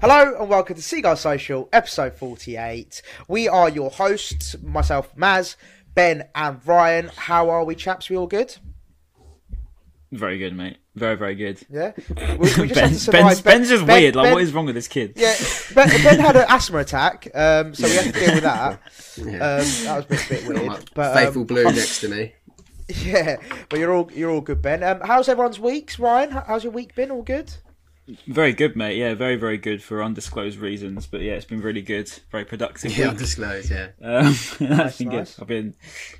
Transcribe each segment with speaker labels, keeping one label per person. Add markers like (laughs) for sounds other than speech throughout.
Speaker 1: Hello and welcome to Seagull Social, episode 48. We are your hosts, myself, Maz, Ben, and Ryan. How are we, chaps? We all good?
Speaker 2: Very good, mate. Very, very good.
Speaker 1: Yeah. We, we just
Speaker 2: Ben,
Speaker 1: have to survive.
Speaker 2: Ben's, Ben's just
Speaker 1: Ben-
Speaker 2: weird. Like,
Speaker 1: Ben-
Speaker 2: what is wrong with this kid?
Speaker 1: Yeah, ben, (laughs) ben had an asthma attack, um, so we had to deal with that. (laughs) Um, that was a bit, bit
Speaker 3: Got my
Speaker 1: weird. But
Speaker 3: faithful
Speaker 1: um,
Speaker 3: blue next to me. (laughs)
Speaker 1: yeah, but you're all you're all good, Ben. Um, how's everyone's weeks, Ryan? How's your week been? All good?
Speaker 2: Very good, mate. Yeah, very, very good for undisclosed reasons. But yeah, it's been really good. Very productive.
Speaker 3: Yeah,
Speaker 2: week.
Speaker 3: undisclosed. Yeah,
Speaker 2: Um, (laughs) that's been
Speaker 1: nice.
Speaker 2: good. I've been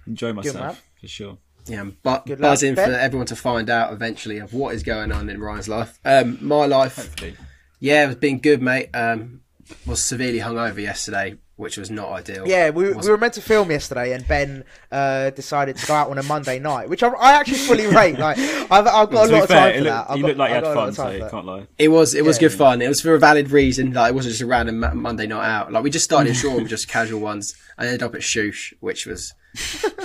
Speaker 2: enjoying
Speaker 1: man.
Speaker 2: myself for sure.
Speaker 3: yeah. I'm bu-
Speaker 1: Good
Speaker 3: buzzing
Speaker 1: Ben.
Speaker 3: for everyone to find out eventually of what is going on in Ryan's life. Um, my life,
Speaker 2: Hopefully.
Speaker 3: yeah, it's been good, mate. Um, was severely hungover yesterday, which was not ideal.
Speaker 1: Yeah, we, we were meant to film yesterday, and Ben uh, decided to go out on a Monday night, which I, I actually fully (laughs) rate. Like, I've, I've got
Speaker 2: To
Speaker 1: a lot of
Speaker 2: fair,
Speaker 1: time for
Speaker 2: looked-
Speaker 1: that. I've
Speaker 2: you
Speaker 1: got-
Speaker 2: looked like you had
Speaker 1: got a lot
Speaker 2: fun, so you can't lie.
Speaker 3: It was it was
Speaker 1: Yeah,
Speaker 3: good
Speaker 1: yeah.
Speaker 3: fun. It was for a valid reason. Like it wasn't just a random Ma- Monday night out. Like we just started in Shoreham, just casual ones. I ended up at Shoosh, which was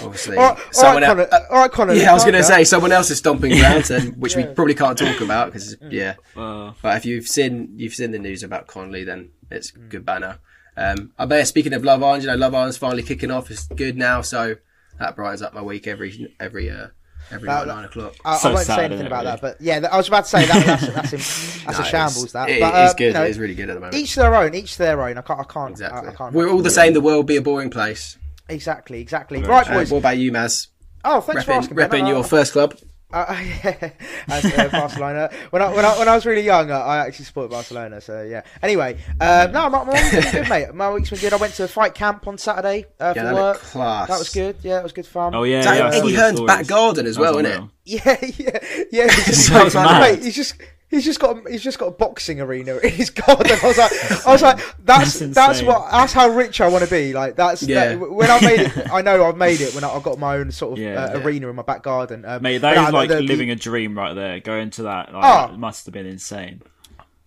Speaker 3: obviously (laughs)
Speaker 1: All right, all
Speaker 3: someone
Speaker 1: right,
Speaker 3: el-
Speaker 1: Connor. all right, Connor.
Speaker 3: Yeah, I was going to say someone else's stomping (laughs) grounds, and which we probably can't talk about because yeah.
Speaker 2: Uh,
Speaker 3: But if you've seen you've seen the news about Connolly, then it's good banner. Um, I bet speaking of Love Island, you know, Love Island's finally kicking off. It's good now, so that brightens up my week every every uh, every night nine o'clock.
Speaker 1: I,
Speaker 2: So
Speaker 1: I won't
Speaker 2: sad,
Speaker 1: say anything about
Speaker 2: really?
Speaker 1: that, but yeah, I was about to say that. That's, that's, (laughs) a, that's
Speaker 3: No,
Speaker 1: a shambles.
Speaker 3: it's-
Speaker 1: That,
Speaker 3: it-
Speaker 1: but,
Speaker 3: it's
Speaker 1: uh,
Speaker 3: good.
Speaker 1: you know,
Speaker 3: it is really good at the moment.
Speaker 1: Each their own. Each their own. I can't. I can't.
Speaker 3: exactly.
Speaker 1: I, I can't
Speaker 3: We're all the same. The world be a boring place.
Speaker 1: Exactly. Exactly. Right,
Speaker 3: Uh,
Speaker 1: boys.
Speaker 3: what about you, Maz?
Speaker 1: oh, thanks for
Speaker 3: Repping,
Speaker 1: asking. Ben.
Speaker 3: repping
Speaker 1: I-
Speaker 3: your first club. (laughs)
Speaker 1: Uh, yeah, as uh, Barcelona. When I when I when I was really young, uh, I actually supported Barcelona. So yeah. Anyway, um, no, my, my week's been good, mate. My week's been good. I went to a fight camp on Saturday uh,
Speaker 3: Yeah,
Speaker 1: for
Speaker 3: that
Speaker 1: work.
Speaker 3: class.
Speaker 1: That was good. Yeah, it was good fun.
Speaker 2: oh yeah,
Speaker 3: that
Speaker 2: yeah, I saw
Speaker 3: Eddie Hearn's back garden as
Speaker 2: That was
Speaker 3: well, isn't it? (laughs)
Speaker 1: Yeah, yeah, yeah. He's (laughs) just,
Speaker 2: That mad.
Speaker 1: mate, he's just. He's just got a, he's just got a boxing arena in his (laughs) garden. I was like, I was like, that's
Speaker 2: That's
Speaker 1: that's, what that's how rich I want to be. Like that's
Speaker 3: Yeah.
Speaker 1: that, when I made it. (laughs) I know I've made it when I, I got my own sort of
Speaker 2: Yeah.
Speaker 1: uh, arena in my back garden. Um,
Speaker 2: Mate,
Speaker 1: but
Speaker 2: that
Speaker 1: no,
Speaker 2: is like
Speaker 1: the- the-
Speaker 2: living a dream right there. Going to that, like,
Speaker 1: Oh.
Speaker 2: that must have been insane.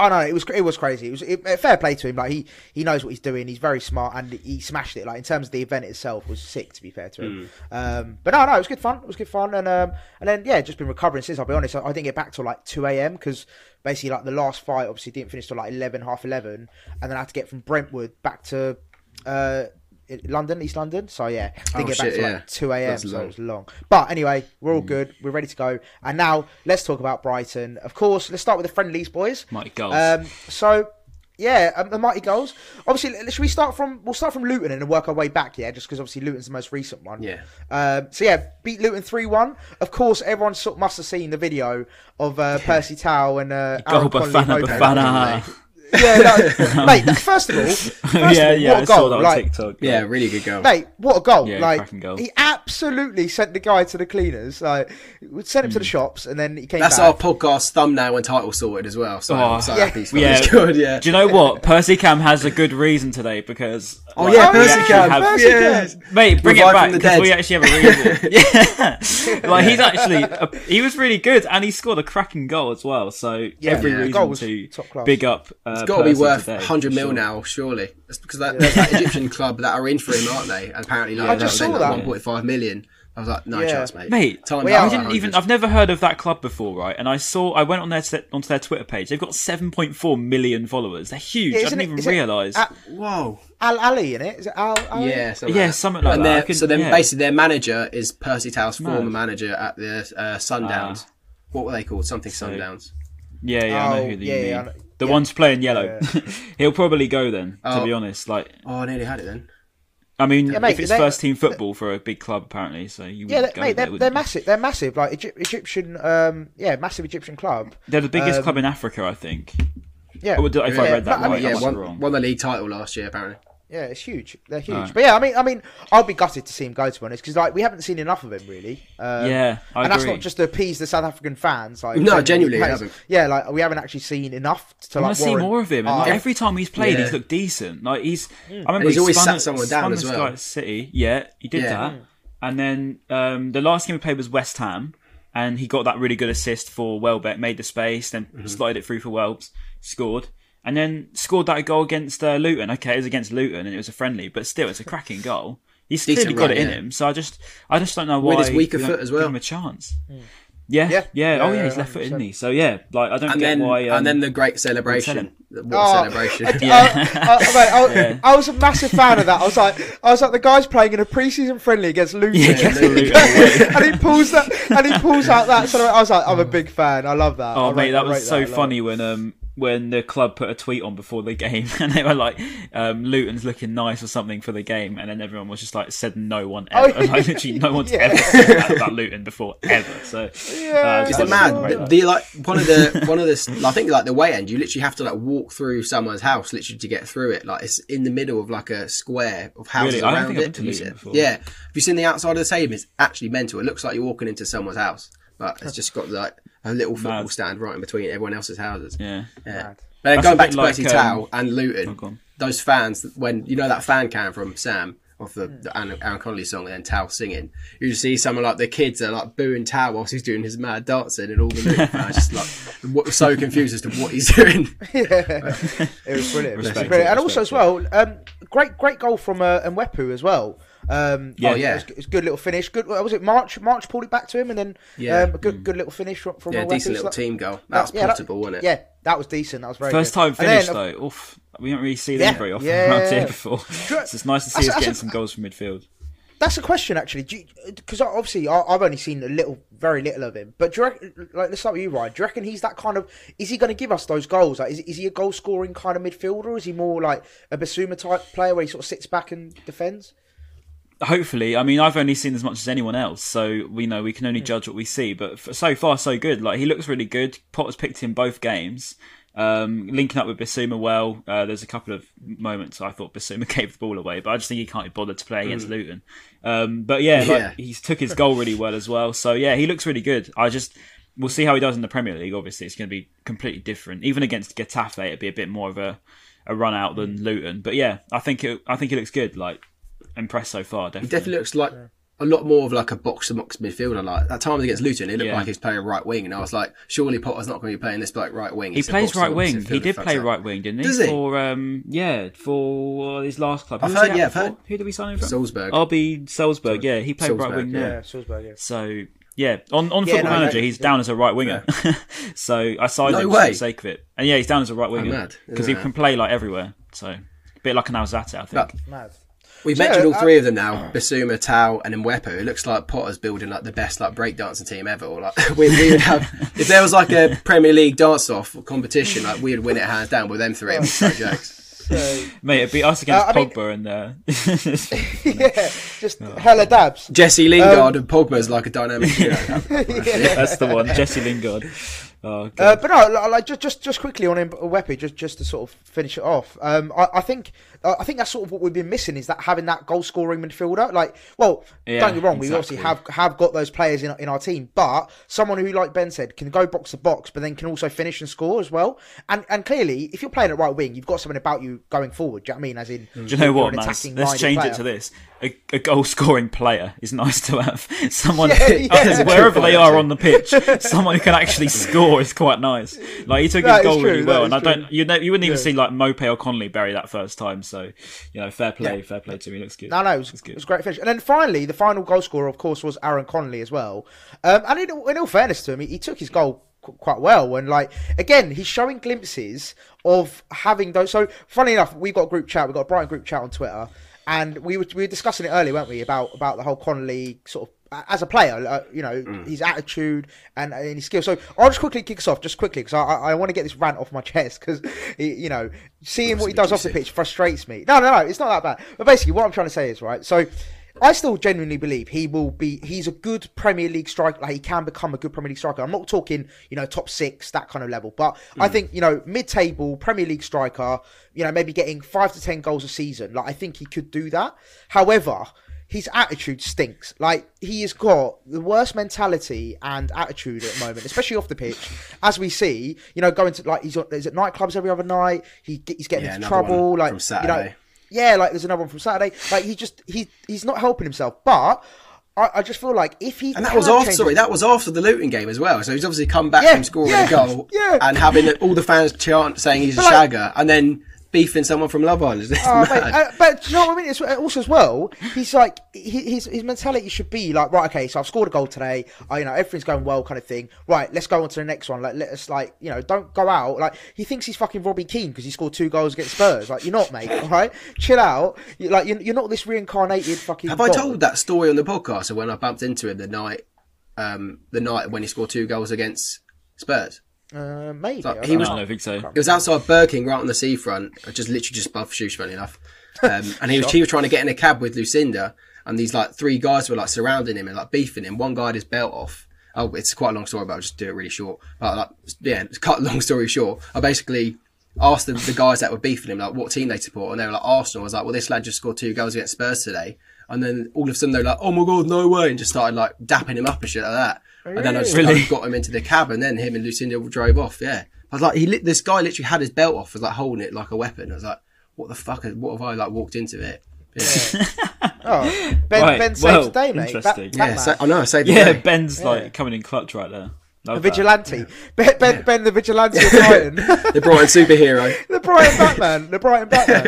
Speaker 1: I know it was it was crazy. It was it, fair play to him. Like he he knows what he's doing. He's very smart and he smashed it. Like in terms of the event itself was sick. To be fair to him, um, but no, no, it was good fun. It was good fun. And um, and then yeah, just been recovering since. I'll be honest. I, I didn't get back till like two a.m. because basically like the last fight obviously didn't finish till like eleven, half eleven, and then I had to get from Brentwood back to. Uh, London, East London. So yeah, didn't
Speaker 3: Oh,
Speaker 1: get back
Speaker 3: shit,
Speaker 1: till
Speaker 3: yeah.
Speaker 1: like two a.m. So
Speaker 3: long.
Speaker 1: it was long. But anyway, we're all good. We're ready to go. And now let's talk about Brighton. Of course, let's start with the friendlies, boys.
Speaker 2: Mighty goals.
Speaker 1: Um, so yeah, um, the mighty goals. Obviously, should we start from? We'll start from Luton and then work our way back. Yeah, just because obviously Luton's the most recent one.
Speaker 3: Yeah.
Speaker 1: Um, so yeah, beat Luton three one. Of course, everyone sort of must have seen the video of uh, Percy Tau and uh, Aaron
Speaker 2: Goal Bafana Bafana.
Speaker 1: Yeah, no, (laughs) mate. First of all, (laughs) first of
Speaker 2: yeah,
Speaker 1: all,
Speaker 2: yeah,
Speaker 1: what
Speaker 2: I
Speaker 1: a goal!
Speaker 2: saw that on
Speaker 1: like,
Speaker 2: TikTok.
Speaker 3: Yeah, really good goal.
Speaker 1: Mate, what a goal!
Speaker 2: Yeah,
Speaker 1: like
Speaker 2: goal.
Speaker 1: he absolutely sent the guy to the cleaners. Like, we sent him to the shops, and then he came back.
Speaker 3: That's
Speaker 1: back.
Speaker 3: our podcast thumbnail and title sorted as well. So
Speaker 2: Oh,
Speaker 3: I'm so
Speaker 1: yeah.
Speaker 3: happy
Speaker 2: Yeah.
Speaker 3: It's good. Yeah.
Speaker 2: Do you know what? Percy Cam has a good reason today because.
Speaker 3: Oh
Speaker 2: like,
Speaker 3: yeah,
Speaker 1: Oh,
Speaker 3: Percy Cam.
Speaker 2: have-
Speaker 1: Percy
Speaker 3: yeah.
Speaker 1: Cam.
Speaker 2: Mate, bring
Speaker 3: Revive
Speaker 2: it back because we actually have a (laughs) reason. yeah, like he's actually a, he was really good and he scored a cracking goal as well. So
Speaker 1: Yeah,
Speaker 2: every
Speaker 1: yeah.
Speaker 2: reason
Speaker 1: Goal was
Speaker 2: to
Speaker 1: top class.
Speaker 2: big up uh,
Speaker 3: It's
Speaker 2: uh,
Speaker 3: got to be worth
Speaker 2: today,
Speaker 3: 100 mil
Speaker 2: sure.
Speaker 3: now, surely. That's because that, there's that Egyptian club that are in for him, aren't they? And apparently, like,
Speaker 2: I
Speaker 1: just
Speaker 3: paying
Speaker 1: saw
Speaker 3: like
Speaker 1: that.
Speaker 3: 1.5 million. I was like, no
Speaker 1: Yeah.
Speaker 3: chance, mate.
Speaker 2: Mate,
Speaker 3: Time
Speaker 1: Well, yeah,
Speaker 2: I didn't even. I've never heard of that club before, right? And I saw. I went on their onto their Twitter page. They've got 7.4 million followers. They're huge.
Speaker 1: Yeah,
Speaker 2: I didn't
Speaker 1: it-
Speaker 2: even realise.
Speaker 1: uh,
Speaker 3: Whoa.
Speaker 1: Al Ahly in it? Is it Al? Ali?
Speaker 3: Yeah, something
Speaker 2: Yeah,
Speaker 3: like that.
Speaker 2: something like
Speaker 3: and
Speaker 2: that. Can-
Speaker 3: so then
Speaker 2: yeah.
Speaker 3: basically their manager is Percy Tau's
Speaker 2: Mad.
Speaker 3: former manager at the uh, Sundowns.
Speaker 2: Ah.
Speaker 3: what were they called? Something Sundowns.
Speaker 2: yeah, yeah, I know
Speaker 1: Oh,
Speaker 2: who the
Speaker 1: yeah,
Speaker 2: you mean.
Speaker 1: Yeah, I know-
Speaker 2: the
Speaker 1: yeah.
Speaker 2: one's playing yellow. (laughs) He'll probably go then. To
Speaker 3: Oh.
Speaker 2: be honest, like
Speaker 3: Oh, I nearly had it then.
Speaker 2: I mean,
Speaker 1: Yeah, mate,
Speaker 2: if it's
Speaker 1: they-
Speaker 2: first team football for a big club, apparently, so you
Speaker 1: Yeah,
Speaker 2: would
Speaker 1: they,
Speaker 2: go
Speaker 1: mate,
Speaker 2: there,
Speaker 1: they're,
Speaker 2: wouldn't
Speaker 1: they're massive. They're massive. Like Egypt, Egyptian, um, yeah, massive Egyptian club.
Speaker 2: They're the biggest
Speaker 1: Um,
Speaker 2: club in Africa, I think.
Speaker 1: Yeah,
Speaker 2: Oh, if I
Speaker 1: yeah,
Speaker 2: read that
Speaker 1: no, I
Speaker 2: right,
Speaker 1: mean,
Speaker 3: yeah, won,
Speaker 2: wrong.
Speaker 3: won the league title last year apparently.
Speaker 1: Yeah, it's huge. They're huge.
Speaker 2: Alright.
Speaker 1: But yeah, I mean, I mean, I'll be gutted to see him go to be honest, because like we haven't seen enough of him really. Um,
Speaker 2: Yeah, I
Speaker 1: and that's not just to appease the South African fans. Like,
Speaker 3: No, genuinely, we
Speaker 1: because-
Speaker 3: haven't.
Speaker 1: Yeah, like we haven't actually seen enough to
Speaker 2: I
Speaker 1: like
Speaker 2: want to see
Speaker 1: warrant-
Speaker 2: more of him. And like, every time he's played,
Speaker 3: Yeah.
Speaker 2: he's looked decent. Like he's, I remember
Speaker 3: And he's
Speaker 2: he
Speaker 3: always
Speaker 2: spun
Speaker 3: sat someone down
Speaker 2: this
Speaker 3: as well.
Speaker 2: City, yeah, he did
Speaker 3: Yeah.
Speaker 2: that. And then um, the last game he played was West Ham, and he got that really good assist for Welbeck, made the space, then
Speaker 3: Mm-hmm.
Speaker 2: slotted it through for Welbs, scored, and then scored that goal against uh, Luton. Okay, it was against Luton, and it was a friendly, but still, it's a cracking goal. He's
Speaker 3: Decent
Speaker 2: clearly got
Speaker 3: run,
Speaker 2: it in
Speaker 3: yeah.
Speaker 2: him. So I just, I just don't know why
Speaker 3: With his weaker
Speaker 2: we
Speaker 3: foot as
Speaker 2: give
Speaker 3: well.
Speaker 2: him a chance. Yeah, yeah,
Speaker 1: Yeah.
Speaker 2: Oh
Speaker 1: Yeah,
Speaker 2: yeah, he's left foot, isn't he? So yeah, like I don't
Speaker 3: And
Speaker 2: get
Speaker 3: then
Speaker 2: why. Um,
Speaker 3: and then the great celebration. What a
Speaker 1: Oh,
Speaker 3: celebration.
Speaker 1: I,
Speaker 2: Yeah.
Speaker 1: I, I, mate, I- (laughs)
Speaker 2: Yeah.
Speaker 1: I was a massive fan of that. I was like, I was like, the guy's playing in a preseason friendly against Luton,
Speaker 2: Yeah, (laughs) Luton.
Speaker 1: and he pulls that, and he pulls out that. So I was like, I'm a big fan. I love that.
Speaker 2: Oh
Speaker 1: I
Speaker 2: mate,
Speaker 1: rate-
Speaker 2: that was so
Speaker 1: a
Speaker 2: funny when um when the club put a tweet on before the (laughs) game and they were like, um, Luton's looking nice or something for the game, and then everyone was just like, said no one ever. (laughs) like (laughs) literally, no one's
Speaker 1: yeah.
Speaker 2: ever said that about Luton before ever. So
Speaker 1: Yeah.
Speaker 2: uh,
Speaker 3: Is it mad? The, the, like one of the one of the I think like the way end, you literally have to like walk through someone's house literally to get through it. Like it's in the middle of like a square of houses
Speaker 2: Really? I don't
Speaker 3: around
Speaker 2: think I've
Speaker 3: it.
Speaker 2: been to Luton before.
Speaker 3: Yeah, if you've seen the outside of the stadium, it's actually mental. It looks like you're walking into someone's house, but it's just got like a little football
Speaker 2: Mad.
Speaker 3: stand right in between everyone else's houses.
Speaker 2: yeah.
Speaker 3: Yeah.
Speaker 1: Mad.
Speaker 3: But then
Speaker 2: That's
Speaker 3: going back
Speaker 2: bit
Speaker 3: to
Speaker 2: like,
Speaker 3: Percy
Speaker 2: um,
Speaker 3: Tau and Luton,
Speaker 2: go on.
Speaker 3: those fans when you know that fan cam from Sam off the, the Aaron, Aaron Connolly song and then Tau singing, you just see someone like the kids are like booing Tau whilst he's doing his mad dancing and all the Luton fans just like (laughs) what, so confused as to what he's doing. (laughs) yeah.
Speaker 1: It was brilliant. It was brilliant. And also as well, um, great great goal from uh, Mwepu as well. Um,
Speaker 2: Yeah.
Speaker 3: Oh, yeah.
Speaker 1: it was, it a good little finish. Good. What was it? March March pulled it back to him, and then
Speaker 3: Yeah.
Speaker 1: um, a good good little finish from, from
Speaker 3: Yeah,
Speaker 1: Mwepu.
Speaker 3: decent
Speaker 1: So
Speaker 3: little
Speaker 1: that-
Speaker 3: team goal. That was
Speaker 1: yeah, that-
Speaker 3: potable, wasn't it?
Speaker 1: Yeah, that was decent. That was very
Speaker 2: First
Speaker 1: good.
Speaker 2: time
Speaker 1: And then,
Speaker 2: finish
Speaker 1: uh,
Speaker 2: though. Oof, we don't really see them
Speaker 1: Yeah,
Speaker 2: very often
Speaker 1: yeah,
Speaker 2: around here before. (laughs) So it's nice to see
Speaker 1: that's-
Speaker 2: us
Speaker 1: that's
Speaker 2: getting
Speaker 1: a-
Speaker 2: some goals from midfield.
Speaker 1: That's a question actually, because obviously I, I've only seen a little, very little of him. But do you reckon, like, let's start with you, Ryan. Do you reckon he's that kind of? Is he going to give us those goals? Like, is, is he a goal scoring kind of midfielder, or is he more like a Bissouma type player where he sort of sits back and defends?
Speaker 2: Hopefully, I mean, I've only seen as much as anyone else, so we know we can only judge what we see. But f- so far, so good. Like he looks really good. Potter's picked him both games, um, linking up with Bissouma well. Uh, there's a couple of moments I thought Bissouma (laughs) gave the ball away, but I just think he can't be bothered to play against Luton. Um, but yeah, like, he's took his goal really well as well. So yeah, he looks really good. I just we'll see how he does in the Premier League. Obviously, it's going to be completely different. Even against Getafe, it'd be a bit more of a a run out than Luton. But yeah, I think it, I think it looks good. Like impressed so far.
Speaker 3: Definitely, He
Speaker 2: Definitely.
Speaker 3: definitely looks like a lot more of like a box to box midfielder. Like that time against Luton, it looked
Speaker 2: Yeah.
Speaker 3: like he's playing right wing, and I was like, surely Potter's not going to be playing this like right wing.
Speaker 2: He
Speaker 3: He's a
Speaker 2: plays right wing. He did play
Speaker 3: sake.
Speaker 2: right wing, didn't he?
Speaker 3: Does he?
Speaker 2: For um, yeah, for uh, his last club. Who
Speaker 3: I've
Speaker 2: was he
Speaker 3: heard-
Speaker 2: at
Speaker 3: yeah, I've
Speaker 2: before?
Speaker 3: heard.
Speaker 2: Who did we sign him from?
Speaker 3: Salzburg.
Speaker 2: RB Salzburg. Yeah, he played right wing
Speaker 3: yeah.
Speaker 2: there.
Speaker 1: Yeah, Salzburg. Yeah.
Speaker 2: So yeah, on on
Speaker 1: Yeah,
Speaker 2: Football
Speaker 1: no,
Speaker 2: Manager,
Speaker 1: no,
Speaker 2: he's
Speaker 1: yeah.
Speaker 2: down as a right winger. (laughs) so I signed
Speaker 3: No
Speaker 2: him
Speaker 3: way.
Speaker 2: for the sake of it. And yeah, he's down as a right winger because he can play like everywhere. So a bit like an Alzate, I think.
Speaker 3: But
Speaker 1: Mad.
Speaker 3: We've
Speaker 1: So,
Speaker 3: mentioned all three of them now: Bissouma, Tau, and Mwepu. It looks like Potter's building like the best like breakdancing team ever. Or, like (laughs) we, we would have if there was like a (laughs) Premier League dance-off competition, like we'd win it hands down with them three. It'd jokes. (laughs)
Speaker 1: So,
Speaker 2: Mate, it'd be us against
Speaker 1: Uh, I mean-
Speaker 2: Pogba and uh,
Speaker 1: yeah, just hella dabs.
Speaker 3: Jesse Lingard and Pogba is like a dynamic duo.
Speaker 2: that's the one. Jesse Lingard. Oh,
Speaker 1: Uh, but no, like just just just quickly on him, Weppy, just just to sort of finish it off. Um, I, I think uh, I think that's sort of what we've been missing is that having that goal scoring midfielder. Like, well,
Speaker 2: Yeah,
Speaker 1: don't get me wrong, we obviously have have got those players in in our team, but someone who, like Ben said, can go box to box, but then can also finish and score as well. And and clearly, if you're playing at right wing, you've got something about you going forward. Do you know what I mean? As in,
Speaker 2: Do you know what, man? Let's change
Speaker 1: player.
Speaker 2: it to this. A, a goal scoring player is nice to have. (laughs) Someone,
Speaker 1: Yeah, (laughs) yeah.
Speaker 2: wherever they are on the pitch, (laughs) someone who can actually score. score is quite nice. Like he took
Speaker 1: That
Speaker 2: his goal
Speaker 1: true,
Speaker 2: really well,
Speaker 1: is
Speaker 2: and I don't you know you wouldn't even
Speaker 1: Yeah.
Speaker 2: see like Maupay or Connolly bury that first time. So you know, fair play,
Speaker 1: Yeah.
Speaker 2: fair play to him. He looks good.
Speaker 1: No, no, it was, it was a great finish. And then finally, the final goal scorer, of course, was Aaron Connolly as well. Um, and in, in all fairness to him, he, he took his goal qu- quite well. And like again, he's showing glimpses of having those. So funny enough, we've got a group chat. We've got a Brighton group chat on Twitter, and we were we were discussing it earlier, weren't we? About about the whole Connolly sort of. As a player, uh, you know his attitude and, and his skill. So I'll just quickly kick us off, just quickly, because I, I, I want to get this rant off my (laughs) chest. Because you know, seeing what he does off the pitch frustrates me. No, no, no, it's not that bad. But basically, what I'm trying to say is right. So I still genuinely believe he will be. He's a good Premier League striker. Like he can become a good Premier League striker. I'm not talking, you know, top six that kind of level, but I think you know, mid-table Premier League striker. You know, maybe getting five to ten goals a season. Like I think he could do that. However. His attitude stinks. Like he has got the worst mentality and attitude at the moment, especially off the pitch. As we see, you know, going to like he's, he's at nightclubs every other night. He he's getting
Speaker 3: Yeah,
Speaker 1: into trouble. Like
Speaker 3: from
Speaker 1: you know, yeah, like there's another one from Saturday. Like he just he he's not helping himself. But I, I just feel like if he
Speaker 3: And that was after, sorry,
Speaker 1: his-
Speaker 3: that was after the Luton game as well. So he's obviously come back
Speaker 1: Yeah,
Speaker 3: from scoring
Speaker 1: yeah,
Speaker 3: a goal
Speaker 1: yeah.
Speaker 3: and having all the fans chant saying he's a
Speaker 1: But like-
Speaker 3: shagger, and then beefing someone from Love Island. (laughs)
Speaker 1: Oh, mate, uh, but do you know what I mean? It's, also, as well, he's like his his mentality should be like, right, okay, so I've scored a goal today. I, you know, everything's going well, kind of thing. Right, let's go on to the next one. Like, let us like, you know, don't go out. Like, he thinks he's fucking Robbie Keane because he scored two goals against Spurs. Like, you're not, mate. All right, chill out. You, like, you're, you're not this reincarnated fucking.
Speaker 3: Have I told that story on the podcast when I bumped into him the night, um, the night when he scored two goals against Spurs?
Speaker 1: Uh, maybe.
Speaker 3: Like,
Speaker 1: I
Speaker 3: he
Speaker 1: don't
Speaker 3: was-
Speaker 2: I don't think so.
Speaker 3: It was outside Burger King, right on the seafront, just literally just above Shoosh, funny enough. Um, (laughs) and he was he was trying to get in a cab with Lucinda, and these like three guys were like surrounding him and like beefing him. One guy had his belt off. Oh, it's quite a long story, but I'll just do it really short. But like, yeah, to cut a long (laughs) story short, I basically asked the, the guys that were beefing him like what team they support, and they were like Arsenal. I was like, well, this lad just scored two goals against Spurs today, and then all of a sudden they're like, oh my god, no way, and just started like dapping him up and shit like that. Oh, and then I just
Speaker 2: Really?
Speaker 3: kind of got him into the cab, and then him and Lucinda drove off. Yeah, I was like, he lit, this guy literally had his belt off, was like holding it like a weapon. I was like, what the fuck? What have I like walked into it? Yeah, (laughs)
Speaker 1: Oh, Ben,
Speaker 2: Right,
Speaker 1: Ben saved
Speaker 2: well,
Speaker 1: today, mate.
Speaker 2: Interesting.
Speaker 1: that
Speaker 3: yeah
Speaker 1: man.
Speaker 3: so, I know. I saved the
Speaker 2: Yeah,
Speaker 3: day.
Speaker 2: Ben's like coming in clutch right there. Love
Speaker 1: A
Speaker 2: that.
Speaker 1: vigilante. (laughs) Ben, ben, ben, the vigilante of (laughs) Brighton.
Speaker 3: the Brighton superhero. (laughs)
Speaker 1: the Brighton Batman, the Brighton Batman.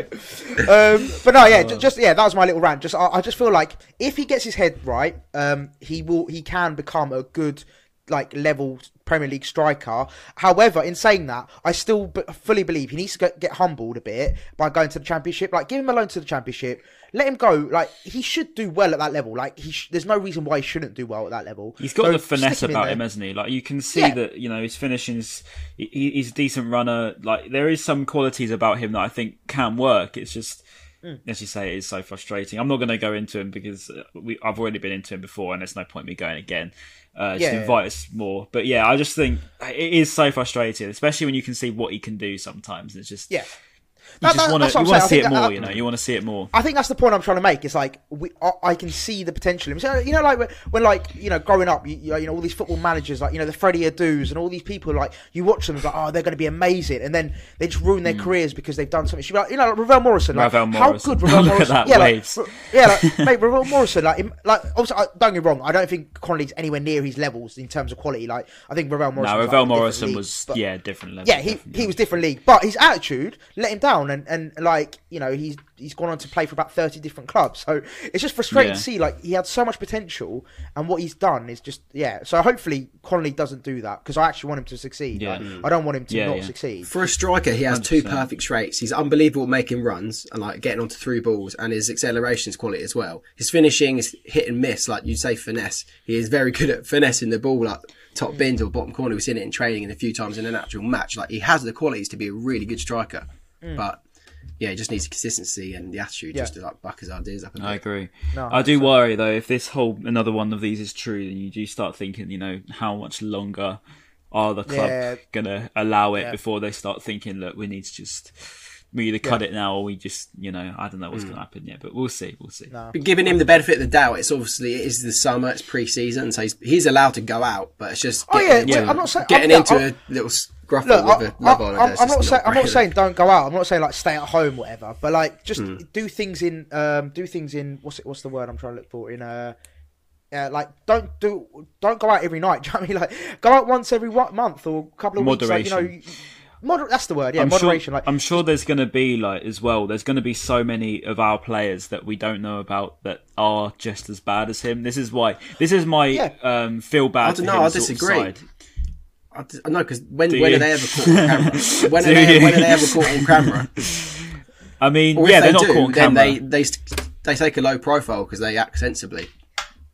Speaker 1: um, but no, yeah, ju- just yeah, that was my little rant. Just I, I just feel like if he gets his head right, um, he will he can become a good like level Premier League striker. However, in saying that, I still b- fully believe he needs to get, get humbled a bit by going to the Championship. Like, give him a loan to the Championship. Let him go. Like, he should do well at that level. Like, he sh- there's no reason why he shouldn't do well at that level.
Speaker 2: He's got
Speaker 1: So
Speaker 2: the finesse
Speaker 1: in
Speaker 2: about him, hasn't he? Like you can see
Speaker 1: Yeah.
Speaker 2: that you know his finishing's. He, he's a decent runner. Like there is some qualities about him that I think can work. It's just,
Speaker 1: Hmm.
Speaker 2: as you say, it is so frustrating. I'm not going to go into him because uh, we, I've already been into him before, and there's no point me going again. Uh, just
Speaker 1: Yeah, yeah.
Speaker 2: invite us more. But yeah, I just think it is so frustrating, especially when you can see what he can do sometimes. It's just
Speaker 1: Yeah.
Speaker 2: You
Speaker 1: That-
Speaker 2: just want to you want to see it more.
Speaker 1: that-
Speaker 2: You know, you want to see it more.
Speaker 1: I think that's the point I'm trying to make. It's like we, I, I can see the potential. So, you know, like when, when like you know, growing up, you, you know, all these football managers, like you know, the Freddie Adu's and all these people, like you watch them, like, oh, they're going to be amazing, and then they just ruin their hmm. careers because they've done something. Like, you know, like Ravel Morrison, like
Speaker 2: Ravel
Speaker 1: how
Speaker 2: Morrison.
Speaker 1: good (laughs) Ravel
Speaker 2: Look at
Speaker 1: Morrison,
Speaker 2: that,
Speaker 1: yeah, like,
Speaker 2: waves.
Speaker 1: r- yeah, like, mate, Ravel Morrison, like, like, obviously, I, don't get me wrong, I don't think Connolly's anywhere near his levels in terms of quality. Like, I think Ravel Morrison,
Speaker 2: No,
Speaker 1: was,
Speaker 2: Ravel
Speaker 1: like,
Speaker 2: Morrison
Speaker 1: league,
Speaker 2: was
Speaker 1: but-
Speaker 2: yeah different level.
Speaker 1: yeah, he, he was different league, but his attitude let him down, and, and like you know he's he's gone on to play for about thirty different clubs. So it's just frustrating
Speaker 2: Yeah.
Speaker 1: to see like he had so much potential, and what he's done is just yeah. So hopefully Connolly doesn't do that because I actually want him to succeed.
Speaker 2: Yeah.
Speaker 1: Like, I don't want him to
Speaker 2: Yeah,
Speaker 1: not
Speaker 2: yeah.
Speaker 1: succeed.
Speaker 3: For a striker, he has two
Speaker 2: 100%.
Speaker 3: perfect traits. He's unbelievable at making runs and like getting onto through balls, and his acceleration's quality as well. His finishing is hit and miss, like you'd say, finesse. He is very good at finessing the ball, like top bins or bottom corner. We've seen it in training and a few times in an actual match. Like he has the qualities to be a really good striker, but yeah, he just needs consistency and the attitude just to like buck his ideas up. A bit.
Speaker 2: I agree.
Speaker 1: No,
Speaker 2: I do worry though if this whole another one of these is true, then you do start thinking, you know, how much longer are the club
Speaker 1: Yeah.
Speaker 2: gonna allow it
Speaker 1: Yeah.
Speaker 2: before they start thinking, look, we need to just we either cut it now or we just, you know, I don't know
Speaker 1: Mm.
Speaker 2: what's gonna happen yet, but we'll see, we'll see.
Speaker 3: But giving him the benefit of the doubt, it's obviously it is the summer, it's pre-season, so he's, he's allowed to go out, but it's just
Speaker 1: Oh,
Speaker 3: getting
Speaker 1: yeah,
Speaker 3: into,
Speaker 1: wait, I'm not saying-
Speaker 3: getting
Speaker 1: I'm-
Speaker 3: into
Speaker 1: I'm-
Speaker 3: a little scruffle
Speaker 1: Look, I,
Speaker 3: with a love island.
Speaker 1: am I'm
Speaker 3: just
Speaker 1: not saying I'm not saying don't go out. I'm not saying like stay at home, whatever. But like just
Speaker 3: Hmm.
Speaker 1: do things in um do things in what's it what's the word I'm trying to look for in uh Uh, like don't do don't go out every night. (laughs) Do you know what I mean? Like go out once every one month or a couple of weeks. Like, you know,
Speaker 2: Moderation.
Speaker 1: moder- that's the word. Yeah,
Speaker 2: I'm
Speaker 1: moderation.
Speaker 2: Sure,
Speaker 1: like
Speaker 2: I'm sure there's going to be like as well. There's going to be so many of our players that we don't know about that are just as bad as him. This is why. This is my
Speaker 1: Yeah.
Speaker 2: um, feel bad.
Speaker 3: I don't know, I
Speaker 2: sort of
Speaker 3: disagree. I I know because when (laughs) when are they ever caught on camera? When are,
Speaker 2: Do
Speaker 3: they, when are they ever caught on camera?
Speaker 2: I mean,
Speaker 3: Or
Speaker 2: yeah,
Speaker 3: they
Speaker 2: they're not
Speaker 3: do,
Speaker 2: caught on
Speaker 3: then
Speaker 2: camera.
Speaker 3: they they they take a low profile because they act sensibly.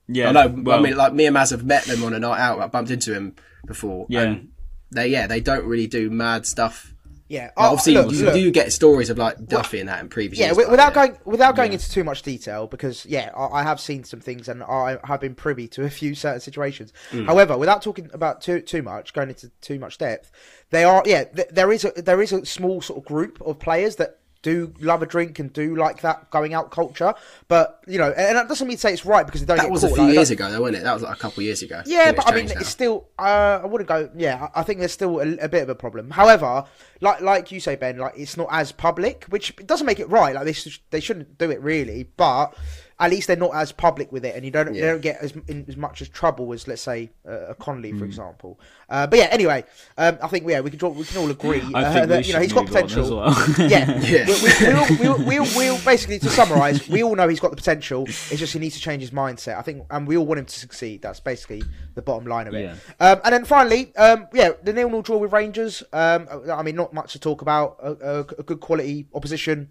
Speaker 2: yeah,
Speaker 3: I know.
Speaker 2: well,
Speaker 3: I mean, like me and Maz have met them on a night out. I bumped into him before.
Speaker 2: Yeah.
Speaker 3: And they yeah they don't really do mad stuff.
Speaker 1: Yeah,
Speaker 3: Like,
Speaker 1: Oh,
Speaker 3: obviously,
Speaker 1: look,
Speaker 3: you
Speaker 1: look.
Speaker 3: do get stories of like Duffy and that in previous
Speaker 1: yeah,
Speaker 3: years.
Speaker 1: wi-
Speaker 3: but,
Speaker 1: without
Speaker 3: yeah.
Speaker 1: going without going into too much detail, because yeah, I, I have seen some things and I have been privy to a few certain situations.
Speaker 3: Mm.
Speaker 1: However, without talking about too too much, going into too much depth, they are yeah, th- there is a there is a small sort of group of players that do love a drink and do like that going out culture. But you know, and that doesn't mean to say it's right because they don't.
Speaker 3: That
Speaker 1: get
Speaker 3: was a few
Speaker 1: Like,
Speaker 3: years ago, though, wasn't it? That was like a couple of years ago.
Speaker 1: Yeah, but I mean,
Speaker 3: now.
Speaker 1: it's still. Uh, I wouldn't go. Yeah, I I think there's still a, a bit of a problem. However, like like you say, Ben, like it's not as public, which doesn't make it right. Like they sh- they shouldn't do it really, but at least they're not as public with it, and you don't they don't get as in as much as trouble as let's say uh, a Connolly,
Speaker 2: Hmm.
Speaker 1: for example. Uh, but yeah, anyway, um, I think yeah we can draw, we can all agree uh, that you know he's got
Speaker 2: move on as
Speaker 1: potential.
Speaker 2: well.
Speaker 1: Yeah, (laughs)
Speaker 3: Yeah.
Speaker 1: We, we, we, all, we, we, all- we all basically to summarise, we all know he's got the potential. It's just he needs to change his mindset. I think, and we all want him to succeed. That's basically the bottom line of it.
Speaker 2: Yeah.
Speaker 1: Um, and then finally, um, yeah, the nil-nil draw with Rangers. Um, I mean, not much to talk about. A, a, a good quality opposition.